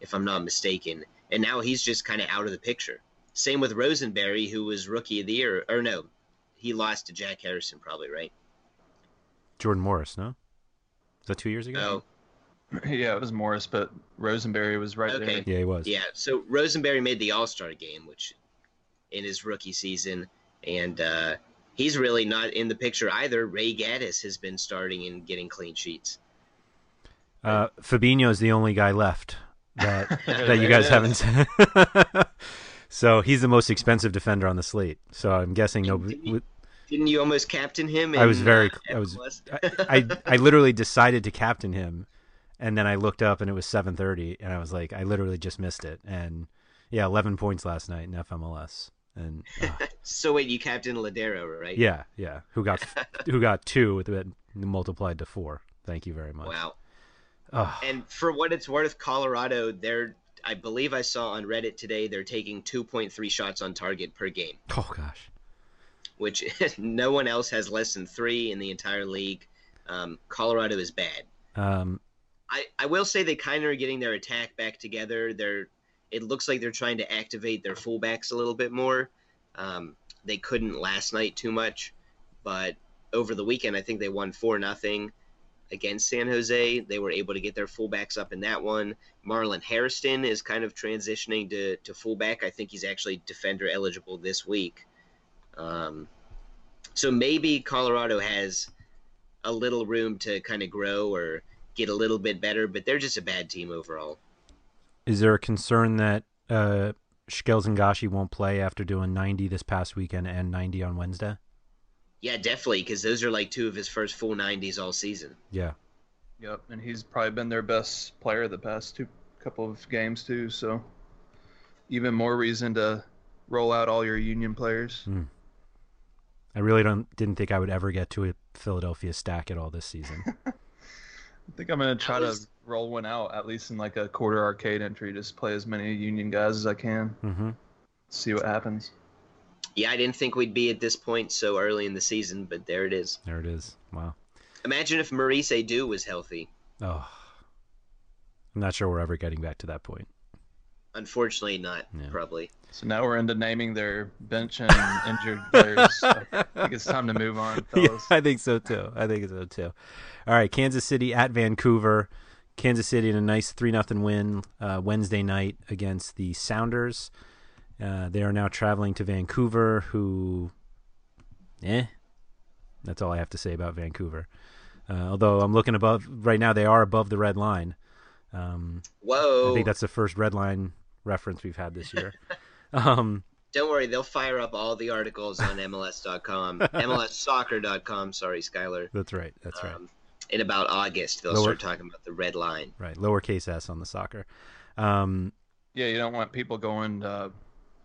if I'm not mistaken. And now he's just kind of out of the picture. Same with Rosenberry, who was rookie of the year, or no, he lost to Jack Harrison, probably right. Jordan Morris, no? Is that two years ago? Oh, (laughs) Yeah, it was Morris, but Rosenberry was right okay. there. Yeah, he was. Yeah, so Rosenberry made the All Star game, which in his rookie season, and uh, he's really not in the picture either. Ray Gaddis has been starting and getting clean sheets. Uh, Fabinho is the only guy left that (laughs) that you guys haven't. said. (laughs) so he's the most expensive defender on the slate. So I'm guessing nobody. Didn't, didn't you almost captain him? In, I was very. Uh, I was. I, I I literally decided to captain him and then I looked up and it was 7:30 and I was like I literally just missed it. And yeah 11 points last night in FMLS and uh, (laughs) so wait you captain Lodeiro, right? Yeah yeah. Who got (laughs) who got two with it multiplied to four. Thank you very much. Wow. And for what it's worth Colorado they're I believe I saw on Reddit today they're taking 2.3 shots on target per game. Oh gosh. Which (laughs) no one else has less than three in the entire league. Um, Colorado is bad. Um, I, I will say they kind of are getting their attack back together. They're it looks like they're trying to activate their fullbacks a little bit more. Um, they couldn't last night too much, but over the weekend I think they won four nothing against San Jose. They were able to get their fullbacks up in that one. Marlon Hairston is kind of transitioning to, to fullback. I think he's actually defender eligible this week. Um, so maybe Colorado has a little room to kind of grow or get a little bit better, but they're just a bad team overall. Is there a concern that uh, Skelzengashi won't play after doing 90 this past weekend and 90 on Wednesday? Yeah, definitely, because those are like two of his first full 90s all season. Yeah. Yep, and he's probably been their best player the past two couple of games too. So even more reason to roll out all your Union players. Mm. I really don't didn't think I would ever get to a Philadelphia stack at all this season. (laughs) I think I'm gonna try was... to roll one out at least in like a quarter arcade entry. Just play as many Union guys as I can. Mm-hmm. See what happens. Yeah, I didn't think we'd be at this point so early in the season, but there it is. There it is. Wow. Imagine if Maurice Edu was healthy. Oh, I'm not sure we're ever getting back to that point. Unfortunately, not yeah. probably. So now we're into naming their bench and injured players. (laughs) I think it's time to move on, fellas. Yeah, I think so too. I think so too. All right, Kansas City at Vancouver. Kansas City in a nice three nothing win uh, Wednesday night against the Sounders. Uh, they are now traveling to Vancouver. Who, eh? That's all I have to say about Vancouver. Uh, although I'm looking above right now, they are above the red line. Um, Whoa! I think that's the first red line reference we've had this year. (laughs) um, Don't worry, they'll fire up all the articles on (laughs) MLS.com, (laughs) MLSsoccer.com. Sorry, Skylar. That's right. That's right. Um, in about August, they'll Lower, start talking about the red line. Right, lowercase s on the soccer. Um, yeah, you don't want people going to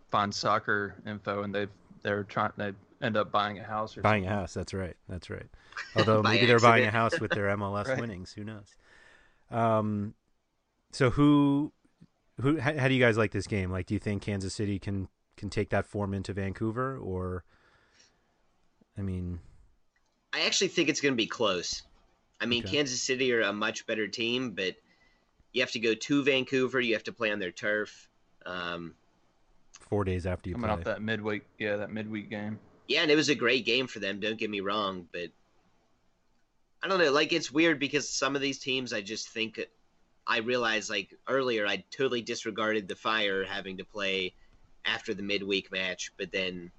find soccer info and they they're trying they end up buying a house or buying something. a house. That's right. That's right. Although maybe accident. they're buying a house with their MLS right. winnings. Who knows? Um, so who who how, how do you guys like this game? Like, do you think Kansas City can can take that form into Vancouver, or I mean, I actually think it's going to be close. I mean, okay. Kansas City are a much better team, but you have to go to Vancouver. You have to play on their turf. Um, Four days after you coming play. off that midweek, yeah, that midweek game. Yeah, and it was a great game for them. Don't get me wrong, but I don't know. Like it's weird because some of these teams, I just think I realized like earlier I totally disregarded the Fire having to play after the midweek match, but then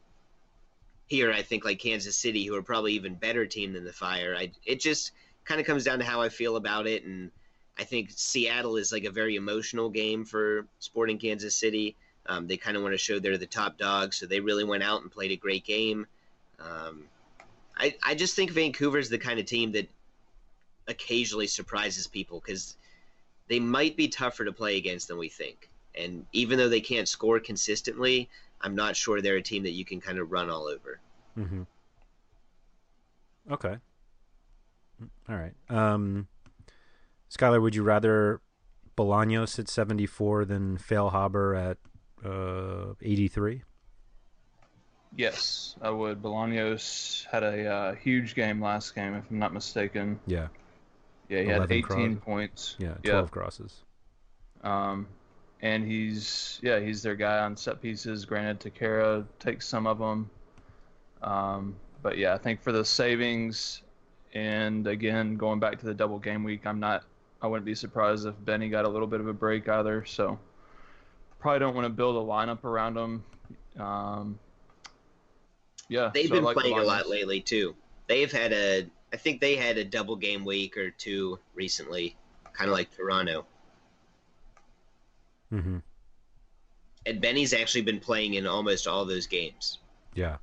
here I think like Kansas City, who are probably even better team than the Fire. I it just kind of comes down to how I feel about it, and I think Seattle is like a very emotional game for Sporting Kansas City. Um, they kind of want to show they're the top dog, so they really went out and played a great game. Um, I I just think Vancouver's the kind of team that occasionally surprises people because they might be tougher to play against than we think. And even though they can't score consistently, I'm not sure they're a team that you can kind of run all over. Mm-hmm. Okay. All right. Um, Skylar, would you rather Bolaños at 74 than Feilhaber at uh, 83? Yes, I would. Bolaños had a uh, huge game last game, if I'm not mistaken. Yeah. Yeah, he had 18 points. Yeah, 12 yeah. crosses. Um, and he's yeah he's their guy on set pieces. Granted, Techera takes some of them. Um, but yeah, I think for the savings, and again going back to the double game week, I'm not. I wouldn't be surprised if Benny got a little bit of a break either. So probably don't want to build a lineup around him. Um, yeah, they've so been like playing a lot lately too. They've had a I think they had a double game week or two recently, kind of like Toronto. Mm-hmm. And Benny's actually been playing in almost all those games. Yeah.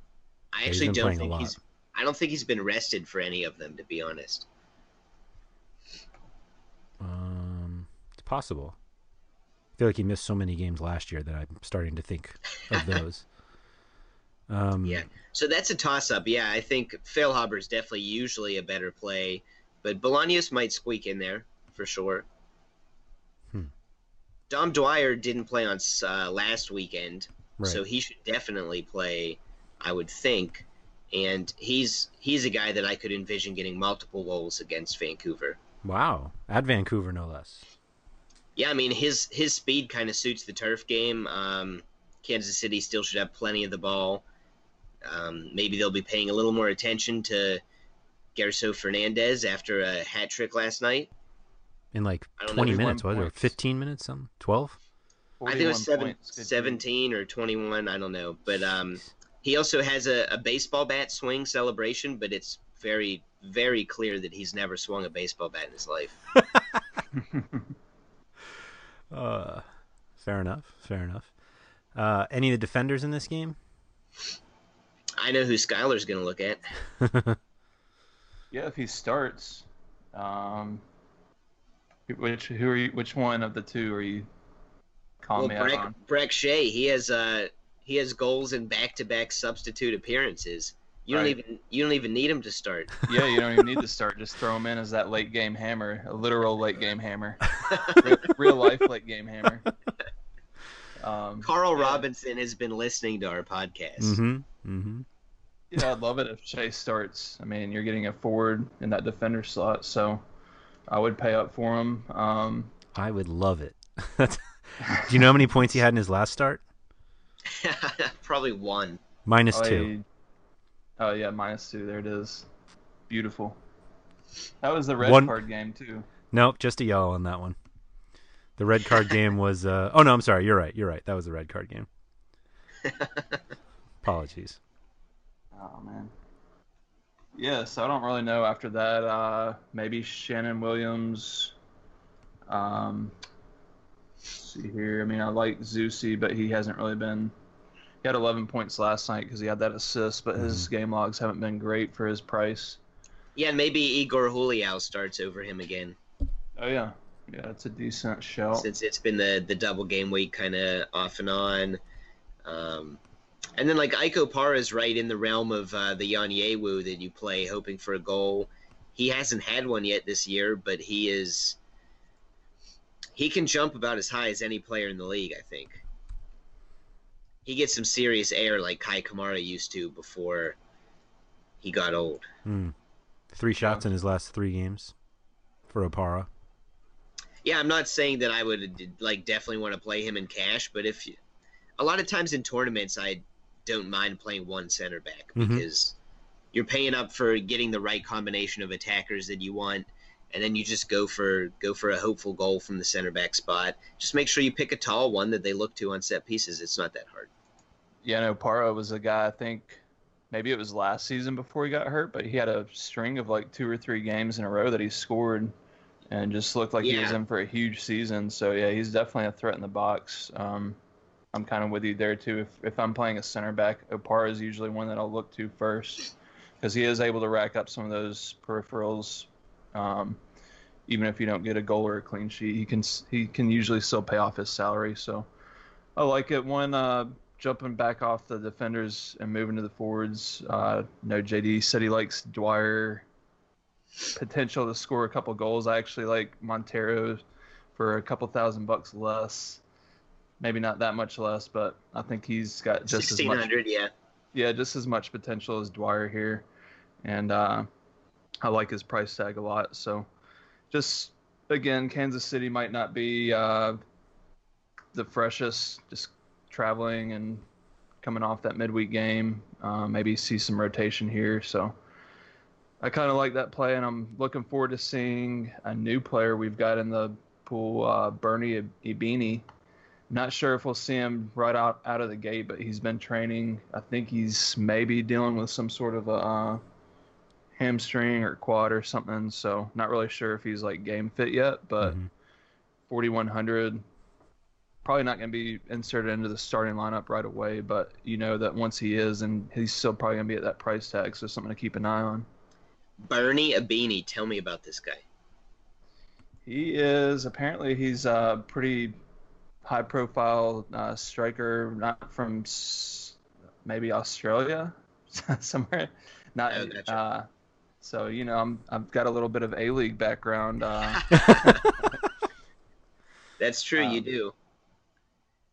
I yeah, actually don't think he's. I don't think he's been rested for any of them, to be honest. Um, it's possible. I feel like he missed so many games last year that I'm starting to think of (laughs) those. Um, yeah, so that's a toss up. Yeah, I think Feilhaber is definitely usually a better play, but Bolaños might squeak in there for sure. Hmm. Dom Dwyer didn't play on uh, last weekend, right. so he should definitely play, I would think. And he's he's a guy that I could envision getting multiple goals against Vancouver. Wow, at Vancouver, no less. Yeah, I mean his his speed kind of suits the turf game. Um, Kansas City still should have plenty of the ball. Um, maybe they'll be paying a little more attention to Gerso Fernandez after a hat trick last night. In like 20 minutes, was it? 15 minutes? Something? 12? I think it was seven, 17 or 21. I don't know. But um, he also has a, a baseball bat swing celebration, but it's very, very clear that he's never swung a baseball bat in his life. (laughs) uh, fair enough. Fair enough. Uh, any of the defenders in this game? I know who Skylar's going to look at. (laughs) yeah, if he starts. Um, which who are you? Which one of the two are you calling well, me Brek, on? Brek Shea. He has uh he has goals in back-to-back substitute appearances. You right. don't even you don't even need him to start. (laughs) Yeah, you don't even need to start. Just throw him in as that late game hammer, a literal late game hammer, (laughs) real, real, life late game hammer. Um, Carl yeah. Robinson has been listening to our podcast. Mm-hmm. Mm-hmm. Yeah, I'd love it if Chase starts. I mean, you're getting a forward in that defender slot, so I would pay up for him. Um, I would love it. (laughs) Do you know how many points he had in his last start? (laughs) Probably one. Minus oh, two. Oh yeah, minus two. There it is. Beautiful. That was the red one... card game too. Nope, just a yellow on that one. The red card (laughs) game was. Uh... Oh no, I'm sorry. You're right. You're right. That was the red card game. (laughs) Apologies. Oh man. Yes, I don't really know after that. Uh, maybe Sheanon Williams. Um, see here. I mean, I like Zusi, but he hasn't really been. He had 11 points last night because he had that assist, but his mm-hmm. game logs haven't been great for his price. Yeah, maybe Igor Juliao starts over him again. Oh yeah, yeah, that's a decent shout. Since it's been the the double game week, kind of off and on. Um, and then like Ike Opara is right in the realm of uh, the Onyewu that you play hoping for a goal. He hasn't had one yet this year, but he is he can jump about as high as any player in the league, I think. He gets some serious air like Kei Kamara used to before he got old. Hmm. Three shots in his last three games for Opara. Yeah, I'm not saying that I would like definitely want to play him in cash, but if you, a lot of times in tournaments I don't mind playing one center back mm-hmm. because you're paying up for getting the right combination of attackers that you want and then you just go for go for a hopeful goal from the center back spot. Just make sure you pick a tall one that they look to on set pieces. It's not that hard. Yeah, no, Para was a guy I think maybe it was last season before he got hurt, but he had a string of like two or three games in a row that he scored and just looked like yeah. he was in for a huge season. So yeah, he's definitely a threat in the box. Um, I'm kind of with you there too. If if I'm playing a center back, Opara is usually one that I'll look to first because he is able to rack up some of those peripherals. Um, even if you don't get a goal or a clean sheet, he can he can usually still pay off his salary. So I like it when uh, jumping back off the defenders and moving to the forwards. Uh, no, JD said he likes Dwyer potential to score a couple goals. I actually like Montero for a couple thousand bucks less maybe not that much less, but I think he's got just as much. yeah. Yeah, just as much potential as Dwyer here, and uh, I like his price tag a lot. So, just again, Kansas City might not be uh, the freshest. Just traveling and coming off that midweek game, uh, maybe see some rotation here. So. I kind of like that play, and I'm looking forward to seeing a new player we've got in the pool, uh, Bernie Ibini. Not sure if we'll see him right out, out of the gate, but he's been training. I think he's maybe dealing with some sort of a uh, hamstring or quad or something. So not really sure if he's like game fit yet, but mm-hmm. 4100 probably not going to be inserted into the starting lineup right away. But you know that once he is, and he's still probably going to be at that price tag, so something to keep an eye on. Bernie Ibini, tell me about this guy. He is apparently he's a pretty high profile uh, striker, not from s- maybe Australia, (laughs) somewhere. Not. Oh, gotcha. uh, so you know, I'm I've got a little bit of A League background. Uh, (laughs) That's true, um, you do.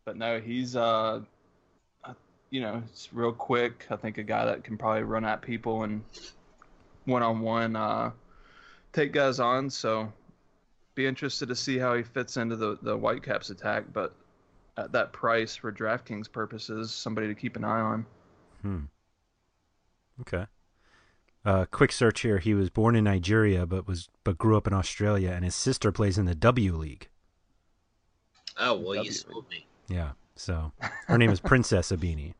But no, he's uh, you know, it's real quick. I think a guy that can probably run at people and one on one take guys on. So be interested to see how he fits into the the Whitecaps attack, but at that price for DraftKings purposes, somebody to keep an eye on. Hmm. Okay. Uh, quick search here. He was born in Nigeria, but was but grew up in Australia, and his sister plays in the W League. Oh well, you sold me. Yeah. So her name is Princess Ibini.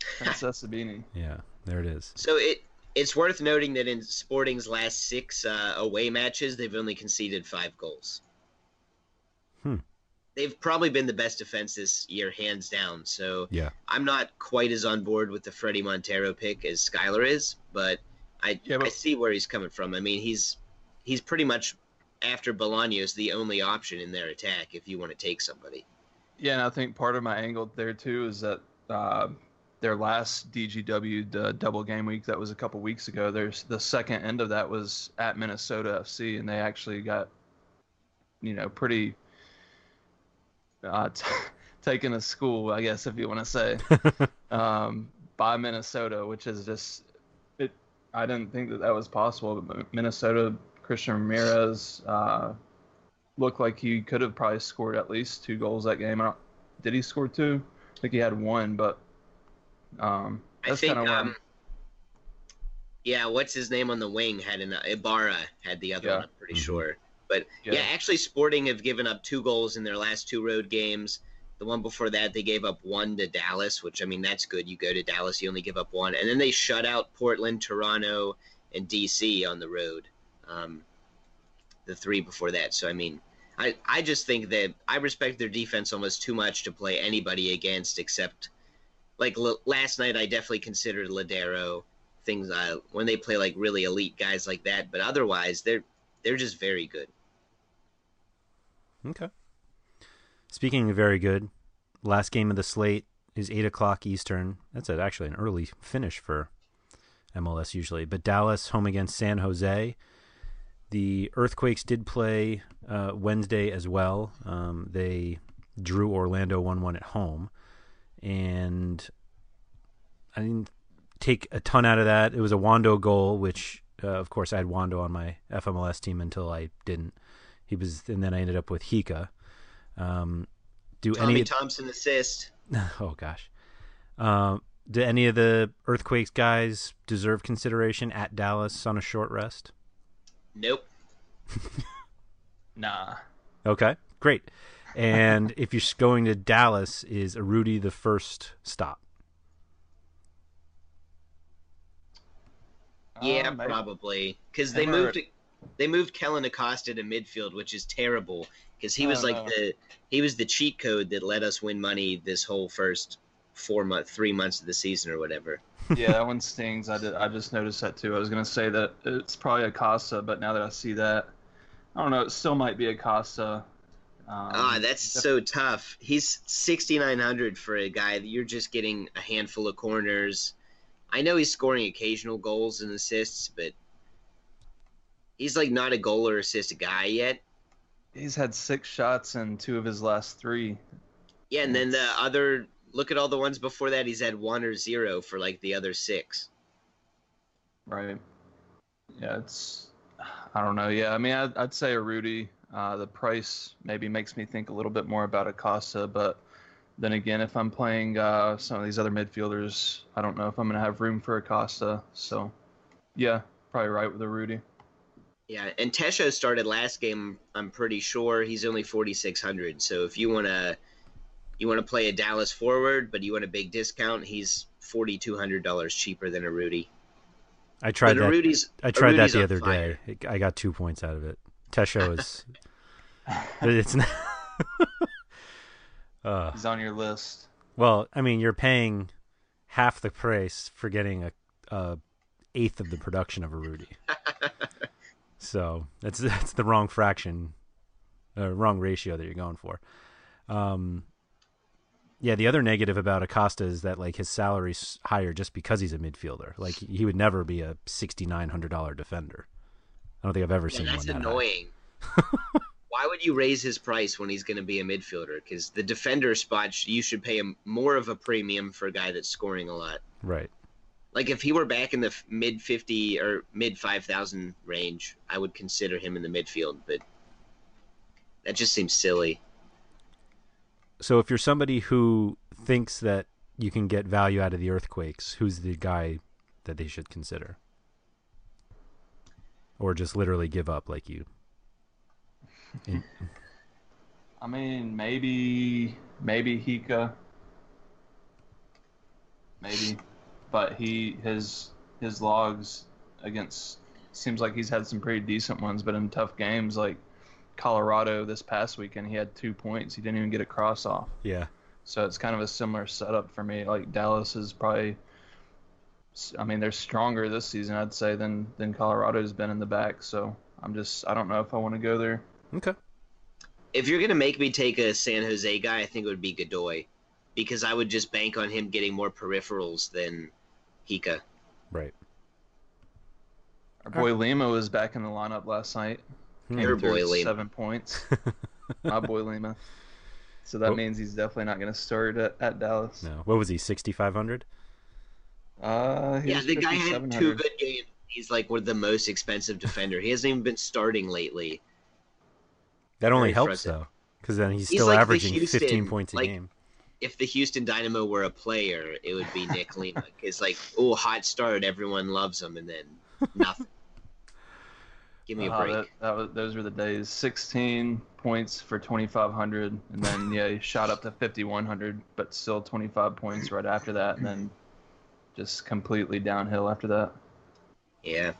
(laughs) Princess Ibini. Yeah, there it is. So it it's worth noting that in Sporting's last six uh, away matches, they've only conceded five goals. Hmm. They've probably been the best defense this year, hands down. So Yeah. I'm not quite as on board with the Fredy Montero pick as Skylar is, but I Yeah, but- I see where he's coming from. I mean, he's he's pretty much after Bolaños the only option in their attack if you want to take somebody. Yeah, and I think part of my angle there too is that uh, their last DGW the double game week that was a couple weeks ago. There's the second end of that was at Minnesota FC, and they actually got you know pretty uh, (laughs) t- taken to school, I guess if you want to say, (laughs) um, by Minnesota, which is just it. I didn't think that that was possible, but Minnesota Christian Ramirez. Uh, looked like he could have probably scored at least two goals that game. I don't, did he score two? I think he had one, but um, I that's think kind of um, yeah, what's his name on the wing had an Ibarra had the other Yeah. one, I'm pretty Mhm. sure. But Yeah. yeah. actually Sporting have given up two goals in their last two road games. The one before that they gave up one to Dallas, which I mean that's good. You go to Dallas, you only give up one. And then they shut out Portland, Toronto, and DC on the road. Um, the three before that. So I mean I, I just think that I respect their defense almost too much to play anybody against except like l- last night I definitely considered Lodeiro things uh, when they play like really elite guys like that but otherwise they're they're just very good Okay. Speaking of very good, last game of the slate is eight o'clock Eastern. That's actually an early finish for MLS usually. But Dallas home against San Jose. The Earthquakes did play uh, Wednesday as well. Um, they drew Orlando one one at home, and I didn't take a ton out of that. It was a Wando goal, which uh, of course I had Wando on my FMLS team until I didn't. He was, and then I ended up with Hyka. Um, do Tommy any? Thompson assist (laughs) oh gosh. Um, do any of the Earthquakes guys deserve consideration at Dallas on a short rest? nope (laughs) nah. Okay, great. And if you're going to Dallas, is Urruti the first stop? yeah Um, probably because they Never- moved they moved Kellyn Acosta to midfield which is terrible because he was like no. the he was the cheat code that let us win money this whole first four month three months of the season or whatever (laughs) yeah, that one stings. I did. I just noticed that too. I was gonna say that it's probably Acosta, but now that I see that, I don't know. It still might be Acosta. Um, Ah, that's so tough. He's 6,900 for a guy that you're just getting a handful of corners. I know he's scoring occasional goals and assists, but he's like not a goal or assist guy yet. He's had six shots in two of his last three. Yeah, and then the other look at all the ones before that. He's had one or zero for like the other six. Right. Yeah, it's. I don't know. Yeah, I mean, I'd, I'd say Urruti. Uh, the price maybe makes me think a little bit more about Acosta, but then again, if I'm playing uh, some of these other midfielders, I don't know if I'm going to have room for Acosta. So, yeah, probably right with Urruti. Yeah, and Tesho started last game. I'm pretty sure he's only 4,600. So if you wanna you wanna play a Dallas forward, but you want a big discount, he's $4,200 cheaper than Urruti. I tried But that. Urruti's- I tried that the other fire. day. I got two points out of it. Tesho is. it's not. (laughs) uh, He's on your list. well, I mean, you're paying half the price for getting a, a eighth of the production of Urruti. (laughs) so that's that's the wrong fraction, uh, wrong ratio that you're going for. Um, yeah, the other negative about Acosta is that like his salary's higher just because he's a midfielder. Like he would never be a sixty nine hundred dollar defender. I don't think I've ever Yeah, seen that's one that high. annoying. (laughs) Why would you raise his price when he's going to be a midfielder? Because the defender spot, you should pay him more of a premium for a guy that's scoring a lot. Right. Like if he were back in the mid fifty or mid five thousand range, I would consider him in the midfield. But that just seems silly. So if you're somebody who thinks that you can get value out of the earthquakes, who's the guy that they should consider? Or just literally give up like you. (laughs) I mean, maybe maybe Hyka. Maybe. But he his his logs against seems like he's had some pretty decent ones, but in tough games like Colorado this past weekend, he had two points. He didn't even get a cross off. Yeah. So it's kind of a similar setup for me. Like Dallas is probably, I mean, they're stronger this season, I'd say, than than Colorado's been in the back. So I'm just, I don't know if I want to go there. Okay. If you're gonna make me take a San Jose guy, I think it would be Godoy, because I would just bank on him getting more peripherals than Hyka. Right. Our boy Lima was back in the lineup last night. Hmm. Your boy Lima. Seven points. (laughs) My boy Lima. So that oh. means he's definitely not going to start at, at, Dallas. No. What was he? Sixty five hundred. Uh, yeah, the guy had two good games. He's like one of the most expensive defender. He hasn't even been starting lately. That only Very helps though, because then he's, he's still like averaging Houston, fifteen points a like, game. If the Houston Dynamo were a player, it would be Nick Lima. Because like, oh, hot start, everyone loves him, and then (laughs) nothing. Give me a uh, break. That, that was, those were the days. 16 points for 2,500, and then yeah, he shot up to 5,100, but still 25 points right after that, and then just completely downhill after that. Yeah,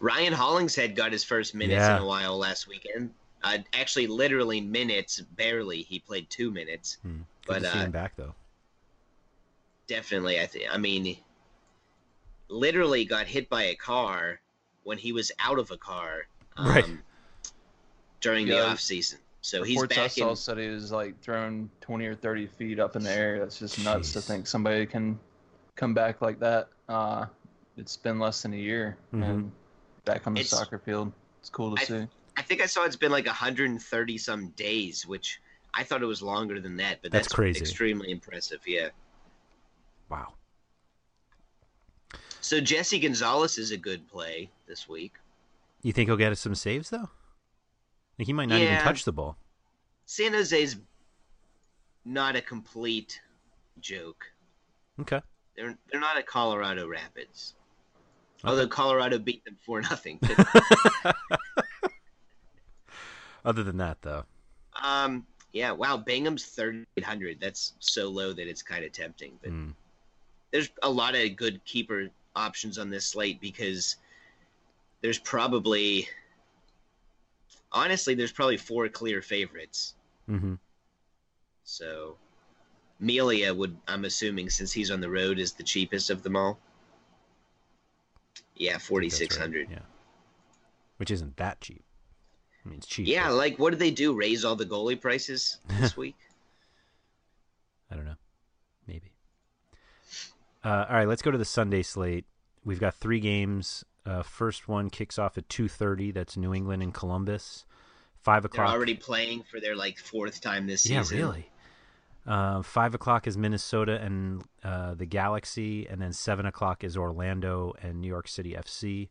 Ryan Hollingshead got his first minutes yeah. in a while last weekend. Uh, actually, literally minutes, barely. He played two minutes. Hmm. Good but to see uh, him back though. Definitely, I think. I mean, literally got hit by a car when he was out of a car um, right. during yeah. the off season. So he's back. I saw in... said he was like thrown twenty or thirty feet up in the air. That's just nuts Jeez. to think somebody can come back like that. Uh, it's been less than a year mm-hmm. and back on the it's, soccer field. It's cool to I, see. I think I saw it's been like 130 some days, which I thought it was longer than that, but that's, that's crazy. Extremely impressive, yeah. Wow. So Jesse Gonzalez is a good play this week. You think he'll get us some saves though? Like he might not yeah. even touch the ball. San Jose's not a complete joke. Okay. They're they're not at Colorado Rapids. Okay. Although Colorado beat them for nothing. (laughs) (laughs) Other than that, though. Um. Yeah. Wow. Bingham's thirty eight hundred. That's so low that it's kind of tempting. But mm. there's a lot of good keeper options on this slate because there's probably honestly there's probably four clear favorites. Mm-hmm. So Melia would I'm assuming since he's on the road is the cheapest of them all. Yeah, forty six hundred. Right. Yeah, which isn't that cheap. I mean, it's cheap. Yeah, but... like what did they do? Raise all the goalie prices this (laughs) week? I don't know. Maybe. Uh, all right, let's go to the Sunday slate. We've got three games uh, first one kicks off at two thirty. That's New England and Columbus. Five o'clock. They're already playing for their like fourth time this season. Yeah, really. Uh, five o'clock is Minnesota and uh, the Galaxy, and then seven o'clock is Orlando and New York City FC.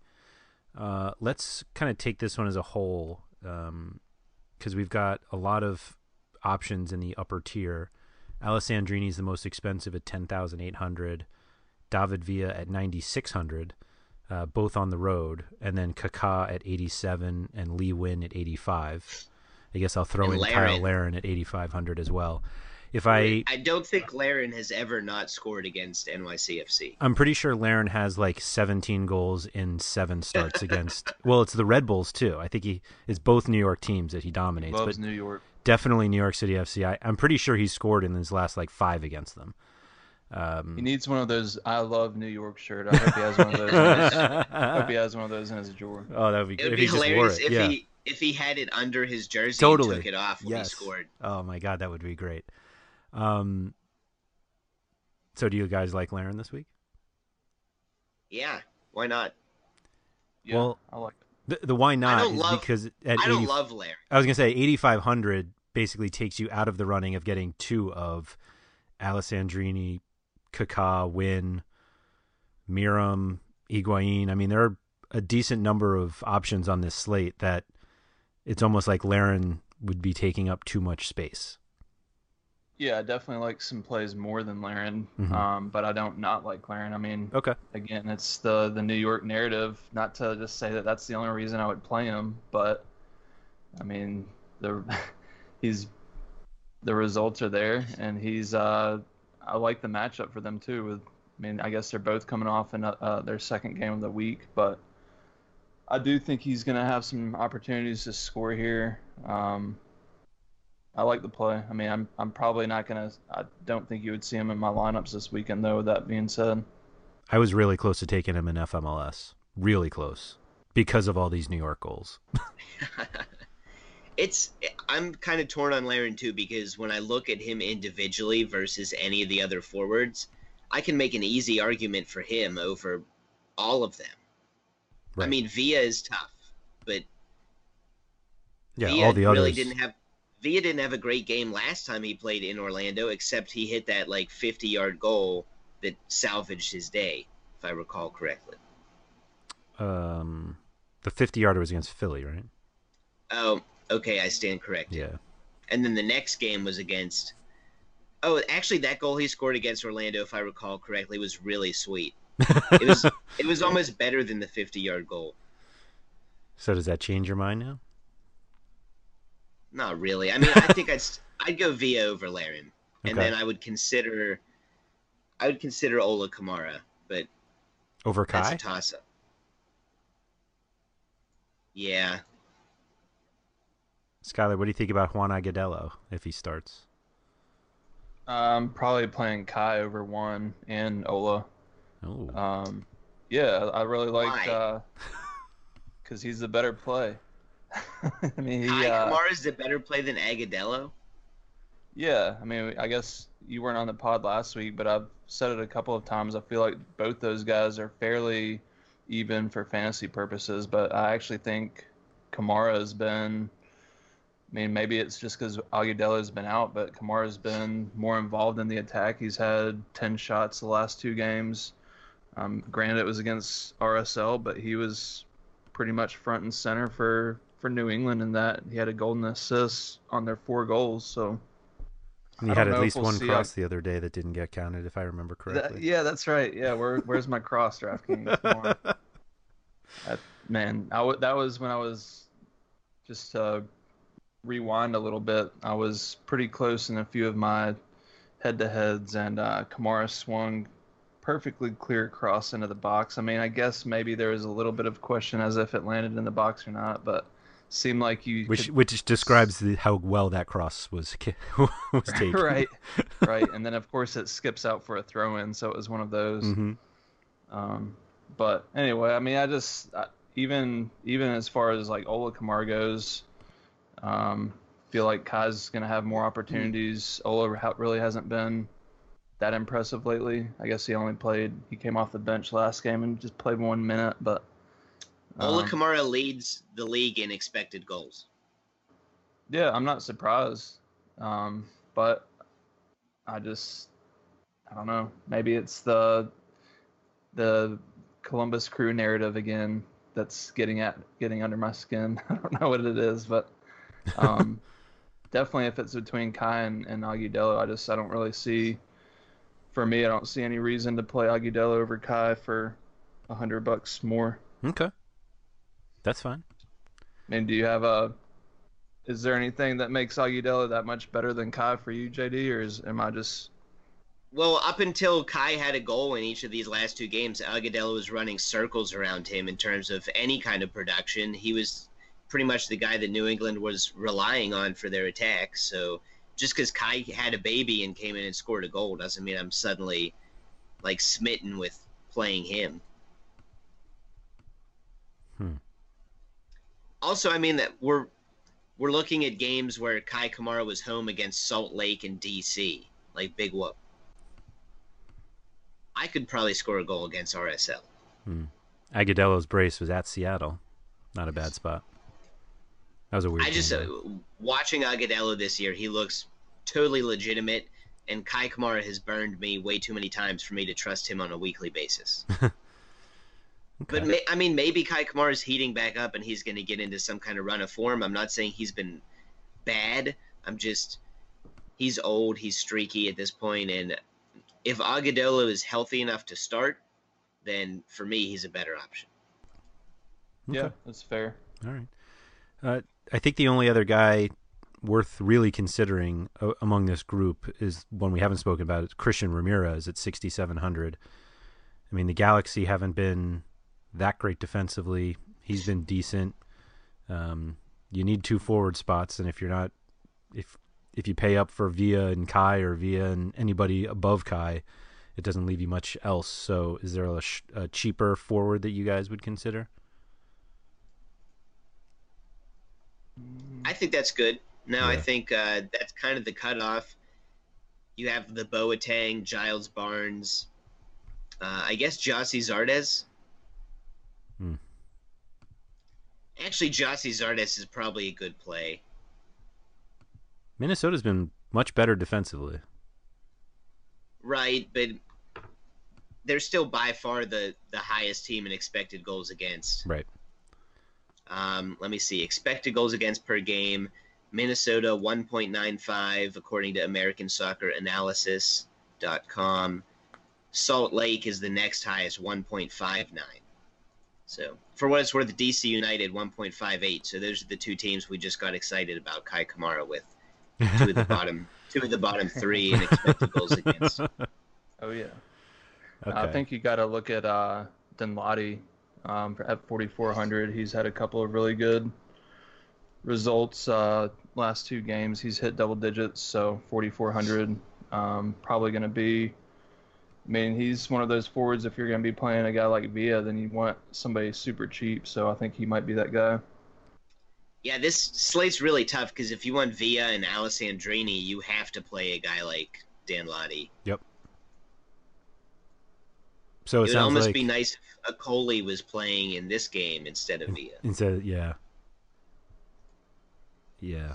Uh, let's kind of take this one as a whole because um, we've got a lot of options in the upper tier. Alessandrini is the most expensive at ten thousand eight hundred. David Villa at ninety six hundred uh, both on the road, and then Kaká at 87 and Lee Nguyen at 85. I guess I'll throw and in Larin. Cyle Larin at 8,500 as well. If I, I don't think Larin has ever not scored against NYCFC. I'm pretty sure Larin has like 17 goals in seven starts (laughs) against. well, it's the Red Bulls too. I think he it's both New York teams that he dominates. Loves but New York. Definitely New York City FC. I, I'm pretty sure he's scored in his last like five against them. Um, he needs one of those "I love New York" shirt. I hope he has one of those. I hope he has one of those in his drawer. Oh, that would be. It would be hilarious if yeah. he if he had it under his jersey totally. and took it off when yes. he scored. Oh my god, that would be great. Um. So, do you guys like Larin this week? Yeah, why not? Yeah, well, I like it. The, the why not is love, because at I 80, don't love Larin. I was gonna say eighty five hundred basically takes you out of the running of getting two of Alessandrini, Kaká, Nguyen, Meram, Higuain. I mean, there are a decent number of options on this slate that it's almost like Larin would be taking up too much space. Yeah, I definitely like some plays more than Larin, mm-hmm. um, but I don't not like Larin. I mean, okay. Again, it's the the New York narrative. Not to just say that that's the only reason I would play him, but I mean, the (laughs) he's the results are there, and he's uh, I like the matchup for them too. With I mean, I guess they're both coming off in uh, their second game of the week, but I do think he's going to have some opportunities to score here. Um, I like the play. I mean, I'm I'm probably not gonna. I don't think you would see him in my lineups this weekend, though. With that being said, I was really close to taking him in FMLS. Really close because of all these New York goals. (laughs) it's I'm kind of torn on Larin too because when I look at him individually versus any of the other forwards, I can make an easy argument for him over all of them. Right. I mean, Villa is tough, but yeah, Villa all the others really didn't have Villa didn't have a great game last time he played in Orlando, except he hit that like 50 yard goal that salvaged his day, if I recall correctly. Um, the 50 yarder was against Philly, right? Oh, okay, I stand corrected. Yeah. And then the next game was against. Oh, actually, that goal he scored against Orlando, if I recall correctly, was really sweet. it was (laughs) it was almost better than the 50 yard goal. So does that change your mind now? Not really. I mean, I think I'd (laughs) I'd go Villa over Larin, and okay. then I would consider I would consider Ola Kamara, but over Kei. That's a toss up. Yeah. Skylar, what do you think about Juan Agudelo if he starts? I'm probably playing Kei over Juan and Ola. Oh. Um, yeah, I really like because uh, he's the better play. (laughs) I mean, he, Kei uh, Kamara is a better play than Agudelo. Yeah, I mean, I guess you weren't on the pod last week, but I've said it a couple of times. I feel like both those guys are fairly even for fantasy purposes, but I actually think Kamara has been. I mean, maybe it's just because Agudelo's been out, but Kamara's been more involved in the attack. He's had 10 shots the last two games. Um, granted, it was against RSL, but he was pretty much front and center for for New England in that he had a golden assist on their four goals. So he had at least we'll one cross the other day that didn't get counted, if I remember correctly. That, yeah, that's right. Yeah, where, where's my cross, DraftKings? (laughs) that, man, I w- that was when I was just uh, rewind a little bit. I was pretty close in a few of my head-to-heads, and uh, Kamara swung perfectly clear cross into the box. I mean, I guess maybe there was a little bit of question as if it landed in the box or not, but seemed like you which could... which describes the, how well that cross was (laughs) was (laughs) taken. right, (laughs) right, and then of course it skips out for a throw in, so it was one of those. Mm-hmm. Um, but anyway, I mean, I just I, even even as far as like Ola Kamara goes, um, feel like Kei's gonna have more opportunities. Ola really hasn't been that impressive lately. I guess he only played. He came off the bench last game and just played one minute, but Ola um, Kamara leads the league in expected goals. Yeah, I'm not surprised. Um, but I just I don't know. Maybe it's the the Columbus Crew narrative again that's getting at getting under my skin. (laughs) I don't know what it is, but um, (laughs) definitely if it's between Kei and, and Agudelo, I just I don't really see. For me, I don't see any reason to play Agudelo over Kei for a hundred bucks more. Okay. That's fine. And do you have a? Is there anything that makes Agudelo that much better than Kei for you, JD, or is am I just? Well, up until Kei had a goal in each of these last two games, Agudelo was running circles around him in terms of any kind of production. He was pretty much the guy that New England was relying on for their attack. So just because Kei had a baby and came in and scored a goal doesn't mean I'm suddenly like smitten with playing him. Hmm also, I mean that we're we're looking at games where Kei Kamara was home against Salt Lake and DC, like big whoop. I could probably score a goal against RSL. Hmm. Agudelo's brace was at Seattle. Not a bad spot. That was a weird. I just uh, watching Agudelo this year, he looks totally legitimate. and Kei Kamara has burned me way too many times for me to trust him on a weekly basis. (laughs) Okay. But may, I mean, maybe Kei Kamara is heating back up and he's going to get into some kind of run of form. I'm not saying he's been bad. I'm just he's old, he's streaky at this point, and if Agudelo is healthy enough to start, then for me he's a better option. Yeah, that's fair. All right. Uh, I think the only other guy worth really considering uh, among this group is one we haven't spoken about. It's Christian Ramirez at 6,700. I mean, the Galaxy haven't been that great defensively. He's been decent. Um, you need two forward spots, and if you're not, if if you pay up for Villa and Kei or Villa and anybody above Kei, it doesn't leave you much else. So, is there a, sh- a cheaper forward that you guys would consider? I think that's good. Now I think uh, that's kind of the cutoff. You have the Boateng, Giles Barnes, uh, I guess Gyasi Zardes. Hmm. Actually, Gyasi Zardes is probably a good play. Minnesota's been much better defensively. Right, but they're still by far the, the highest team in expected goals against. Right. Um, let me see. Expected goals against per game. Minnesota 1.95 according to American Soccer Analysis.com. Salt Lake is the next highest 1.59. So, for what it's worth, DC United 1.58. So those are the two teams we just got excited about Kei Kamara with. Two of the (laughs) bottom, two of the bottom three in expected goals against. (laughs) Oh yeah. Okay. I think you got to look at uh, Danladi um, for- at 4,400. He's had a couple of really good results uh, last two games. He's hit double digits, so 4,400 um, probably going to be. I mean, he's one of those forwards. If you're going to be playing a guy like Villa, then you want somebody super cheap. So I think he might be that guy. Yeah, this slate's really tough because if you want Villa and Alessandrini, you have to play a guy like Danladi. Yep. So It it, would almost like be nice if a Coley was playing in this game instead of Villa. instead, yeah, yeah.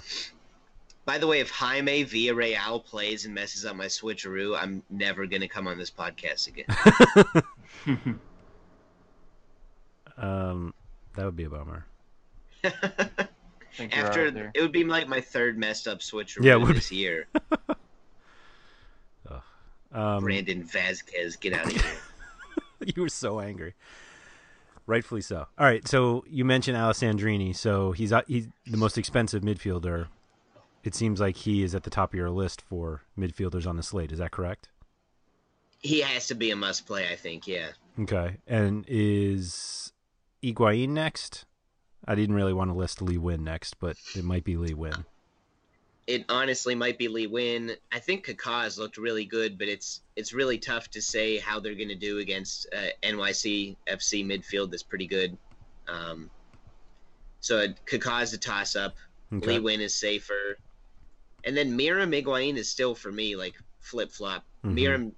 By the way, if Jaime Villarreal plays and messes up my switcheroo, I'm never gonna come on this podcast again. (laughs) Um, that would be a bummer. I think you're After it would be like my third messed up switcheroo Yeah, it would this year. (laughs) Um, Brandon Vazquez, get out of here. (laughs) you were so angry. Rightfully so. All right, so you mentioned Alessandrini. So he's uh, he's the most expensive midfielder. It seems like he is at the top of your list for midfielders on the slate. Is that correct? He has to be a must play, I think. Yeah. Okay. And is Higuain next? I didn't really want to list Lee Nguyen next, but it might be Lee Nguyen. It honestly might be Lee Nguyen. I think Kaká has looked really good, but it's it's really tough to say how they're going to do against uh, NYC FC midfield that's pretty good. Um, so Kaká is a toss up. Okay. Lee Nguyen is safer, and then Meram Higuain is still for me like flip flop. Mhm. Meram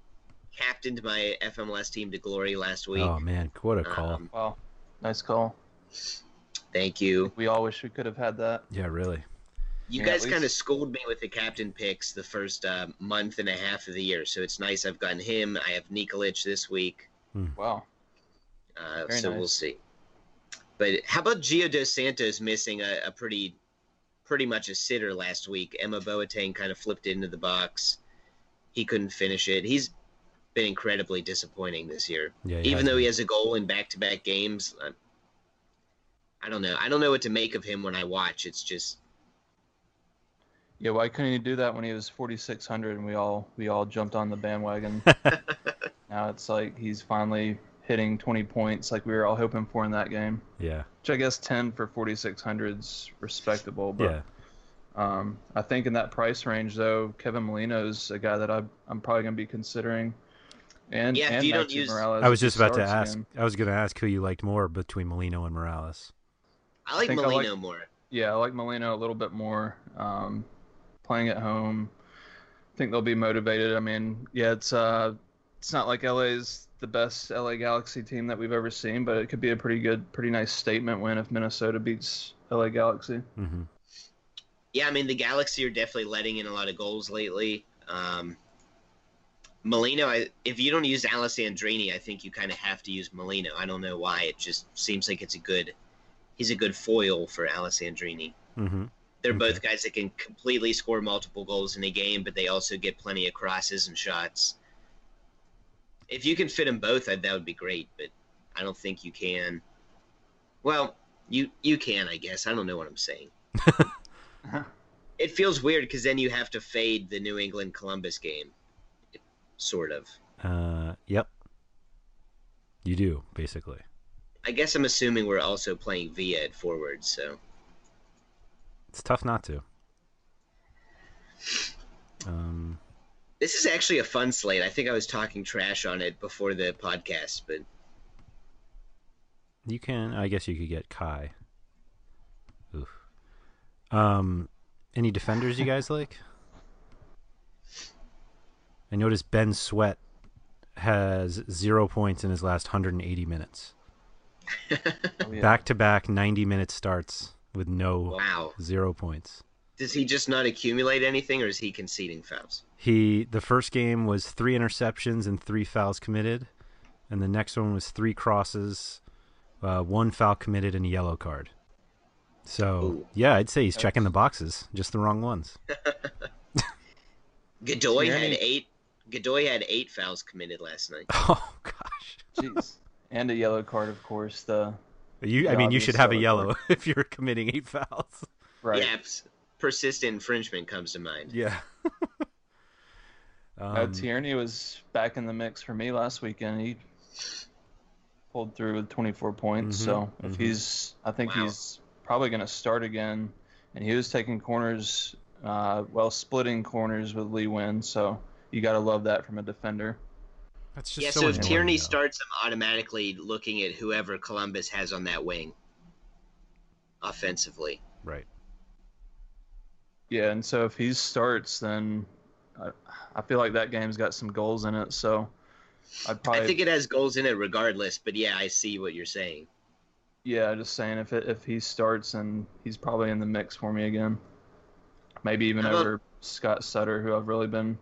captained my FMLS team to glory last week. Oh man, what a call! Um, Wow, nice call. thank you. We all wish we could have had that. yeah, really. You Yeah, at guys kind of schooled me with the captain picks the first uh, month and a half of the year, so it's nice. I've gotten him. I have Nikolic this week, Wow. uh, Very so nice. we'll see. But how about Gio dos Santos missing a, a pretty, pretty much a sitter last week? Emma Boateng kind of flipped into the box. He couldn't finish it. He's been incredibly disappointing this year. Yeah, Even though he has a goal in back-to-back games, I, I don't know. I don't know what to make of him when I watch. It's just Yeah, why couldn't he do that when he was 4600 and we all we all jumped on the bandwagon? (laughs) now it's like he's finally hitting 20 points like we were all hoping for in that game. yeah, Which I guess 10 for 4600 is respectable, but yeah. um, I think in that price range though, Kevin Molino's a guy that I I'm probably going to be considering. And Yeah, if and you don't use- Morales I was just about to ask. again. I was going to ask who you liked more between Molino and Morales. I like I Molino like- more. Yeah, I like Molino a little bit more. Um, playing at home, I think they'll be motivated. I mean, yeah, it's uh, it's not like LA's the best LA Galaxy team that we've ever seen, but it could be a pretty good, pretty nice statement win if Minnesota beats LA Galaxy. hmm Yeah, I mean the Galaxy are definitely letting in a lot of goals lately. Um, Molino, I, if you don't use Alessandrini, I think you kind of have to use Molino. I don't know why. It just seems like it's a good. He's a good foil for Alessandrini. Mm-hmm. They're Okay. both guys that can completely score multiple goals in a game, but they also get plenty of crosses and shots. If you can fit them both, I, that would be great. But I don't think you can. Well, you you can, I guess. I don't know what I'm saying. (laughs) It feels weird because then you have to fade the New England Columbus game, sort of. Uh, yep. You do basically. I guess I'm assuming we're also playing Villa at forward, so It's tough not to. Um, this is actually a fun slate. I think I was talking trash on it before the podcast, but you can. I guess you could get Kei. Oof. Um, any defenders you guys like? I noticed Ben Sweat has zero points in his last 180 minutes. Back to back 90 minute starts with no wow. zero points. Does he just not accumulate anything, or is he conceding fouls? He the first game was three interceptions and three fouls committed, and the next one was three crosses, uh, one foul committed and a yellow card. So Ooh. yeah, I'd say he's checking the boxes, just the wrong ones. (laughs) Godoy had Tierney- eight. Godoy had eight fouls committed last night. (laughs) Oh gosh, Jeez. And a yellow card, of course. The you I mean you should have a yellow yellow (laughs) if you're committing eight fouls. right. Yeah, ps- persistent infringement comes to mind. Yeah. Uh, (laughs) um, Tierney was back in the mix for me last weekend. He pulled through with 24 points. Mhm, So if mhm. he's, I think Wow. he's probably going to start again. And he was taking corners, uh, well, splitting corners with Lee Nguyen. So you got to love that from a defender. that's just Yeah, so so if Tierney though. starts, I'm automatically looking at whoever Columbus has on that wing offensively. right. Yeah, and so if he starts, then I, I feel like that game's got some goals in it. So I'd probably I think it has goals in it regardless, but yeah, I see what you're saying. Yeah, just saying if it, if he starts and he's probably in the mix for me again. Maybe even How about- over Scott Sutter, who I've really been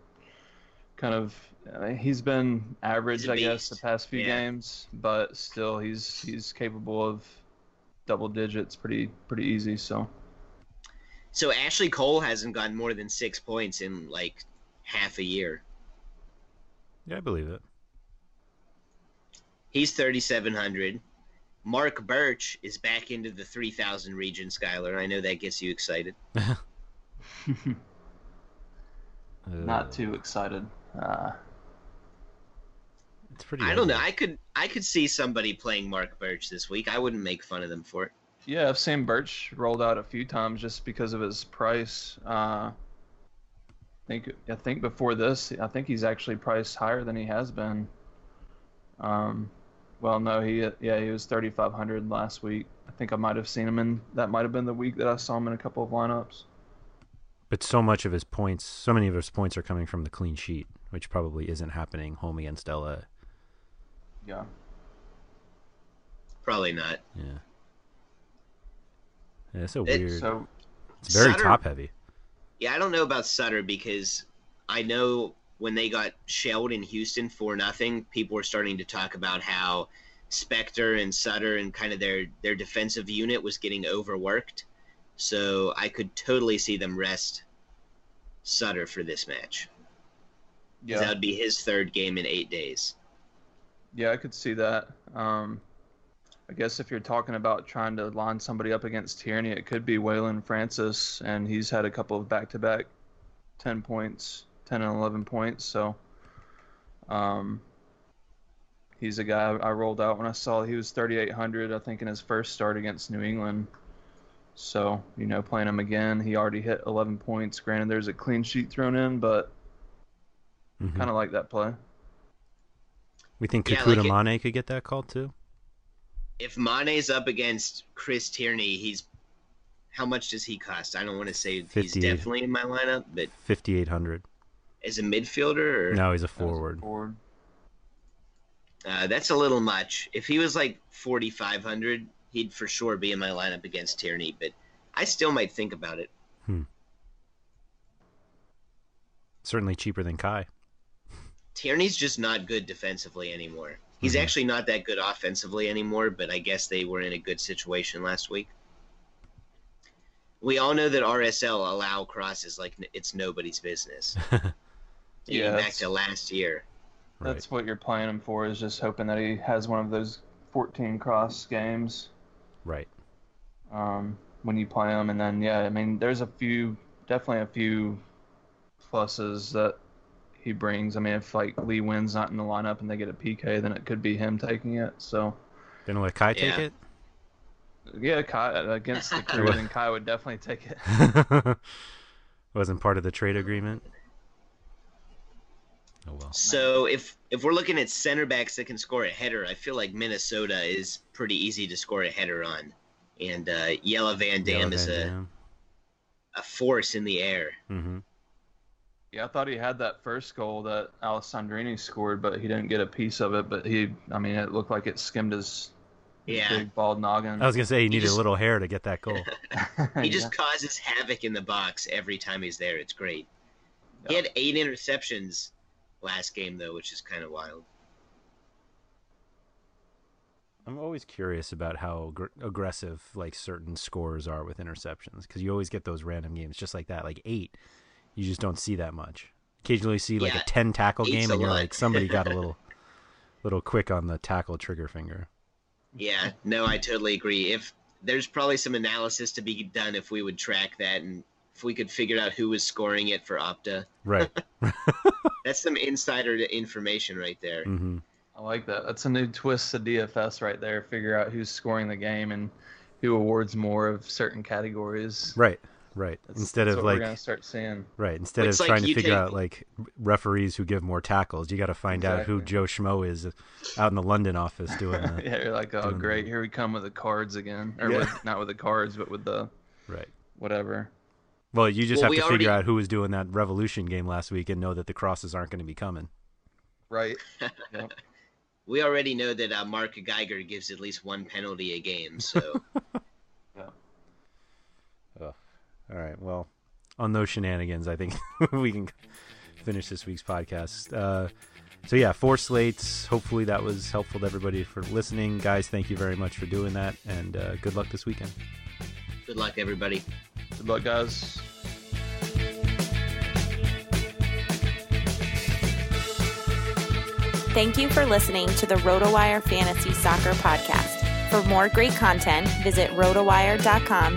kind of I mean, he's been average, He's I guess, the past few Yeah. games, but still he's he's capable of double digits pretty pretty easy. So So Ashley Cole hasn't gotten more than six points in like half a year. Yeah, I believe it. He's 3,700. Marc Burch is back into the 3,000 region, Skylar. I know that gets you excited. (laughs) (laughs) not too excited. Uh, It's pretty. I don't know. I could I could see somebody playing Marc Burch this week. I wouldn't make fun of them for it. Yeah, I've seen Burch rolled out a few times just because of his price. Uh, I think I think before this, I think he's actually priced higher than he has been. Um, well, no, he yeah he was thirty five hundred last week. I think I might have seen him in that might have been the week that I saw him in a couple of lineups. But so much of his points, so many of his points are coming from the clean sheet, which probably isn't happening home against LA. Yeah. Probably not. Yeah. Yeah, it's so It- weird. So it's very Sutter- top heavy. Yeah, I don't know about Sutter because I know when they got shelled in Houston for nothing, people were starting to talk about how Spector and Sutter and kind of their their defensive unit was getting overworked. So I could totally see them rest Sutter for this match. yeah, That would be his third game in eight days. yeah, I could see that. Um, I guess if you're talking about trying to line somebody up against Tierney, it could be Waylon Francis, and he's had a couple of back-to-back 10 points, 10 and 11 points. So, um, he's a guy I rolled out when I saw he was 3,800, I think, in his first start against New England. So, you know, playing him again, he already hit 11 points. Granted, there's a clean sheet thrown in, but Mhm. kind of like that play. We think Yeah, Kekuta like it- Manneh could get that call too. If Manneh's up against Chris Tierney, he's how much does he cost? I don't want to say he's definitely in my lineup, but Fifty eight hundred. as a midfielder, or No, he's a forward. forward. Uh, that's a little much. If he was like 4,500, he'd for sure be in my lineup against Tierney, but I still might think about it. Certainly cheaper than Kei. Tierney's just not good defensively anymore. He's mm-hmm. actually not that good offensively anymore, but I guess they were in a good situation last week. We all know that RSL allow crosses like it's nobody's business. (laughs) yeah, back to last year. That's right. what you're playing him for is just hoping that he has one of those 14 cross games. Right. Um, when you play him, and then yeah, I mean, there's a few, definitely a few pluses that he brings. I mean, if like Lee Nguyen's not in the lineup and they get a PK, then it could be him taking it. So. Then let Kei yeah. take it. Yeah, Kei against the (laughs) crew, then Kei would definitely take it. (laughs) Wasn't part of the trade agreement. Oh well. So if if we're looking at center backs that can score a header, I feel like Minnesota is pretty easy to score a header on, and uh, Jelle Van Damme is a Dam. a force in the air. Mm-hmm. Yeah, I thought he had that first goal that Alessandrini scored, but he didn't get a piece of it. But he, I mean, it looked like it skimmed his, yeah. big bald noggin. I was gonna say he needed just, a little hair to get that goal. (laughs) (laughs) he just yeah. causes havoc in the box every time he's there. It's great. He had eight interceptions last game though, which is kind of wild. I'm always curious about how ag- aggressive like certain scores are with interceptions because you always get those random games just like that, like eight you just don't see that much. Occasionally see like yeah, a ten tackle game, and you're like, somebody got a (laughs) little, little quick on the tackle trigger finger. Yeah, no, I totally agree. If there's probably some analysis to be done if we would track that and if we could figure out who was scoring it for Opta. Right. (laughs) (laughs) That's some insider information right there. Mm-hmm. I like that. That's a new twist to DFS right there. Figure out who's scoring the game and who awards more of certain categories. Right. Right. That's, instead that's of like we're gonna start seeing. Right. Instead it's of like trying to figure take... out like referees who give more tackles, you got to find exactly. out who Joe Schmo is out in the London office doing. (laughs) The, yeah, you're like, oh great, the... here we come with the cards again, or yeah. with, not with the cards, but with the right whatever. Well, you just well, have to figure out who was doing that Revolution game last week and know that the crosses aren't going to be coming. Right. (laughs) yep. We already know that uh, Mark Geiger gives at least one penalty a game, so. (laughs) yeah. All right. Well, on those shenanigans, I think (laughs) we can finish this week's podcast. Uh, so yeah, four slates. Hopefully that was helpful to everybody for listening, guys. Thank you very much for doing that, and uh, good luck this weekend. Good luck, everybody. Good luck, guys. Thank you for listening to the RotoWire Fantasy Soccer Podcast. For more great content, visit rotowire.com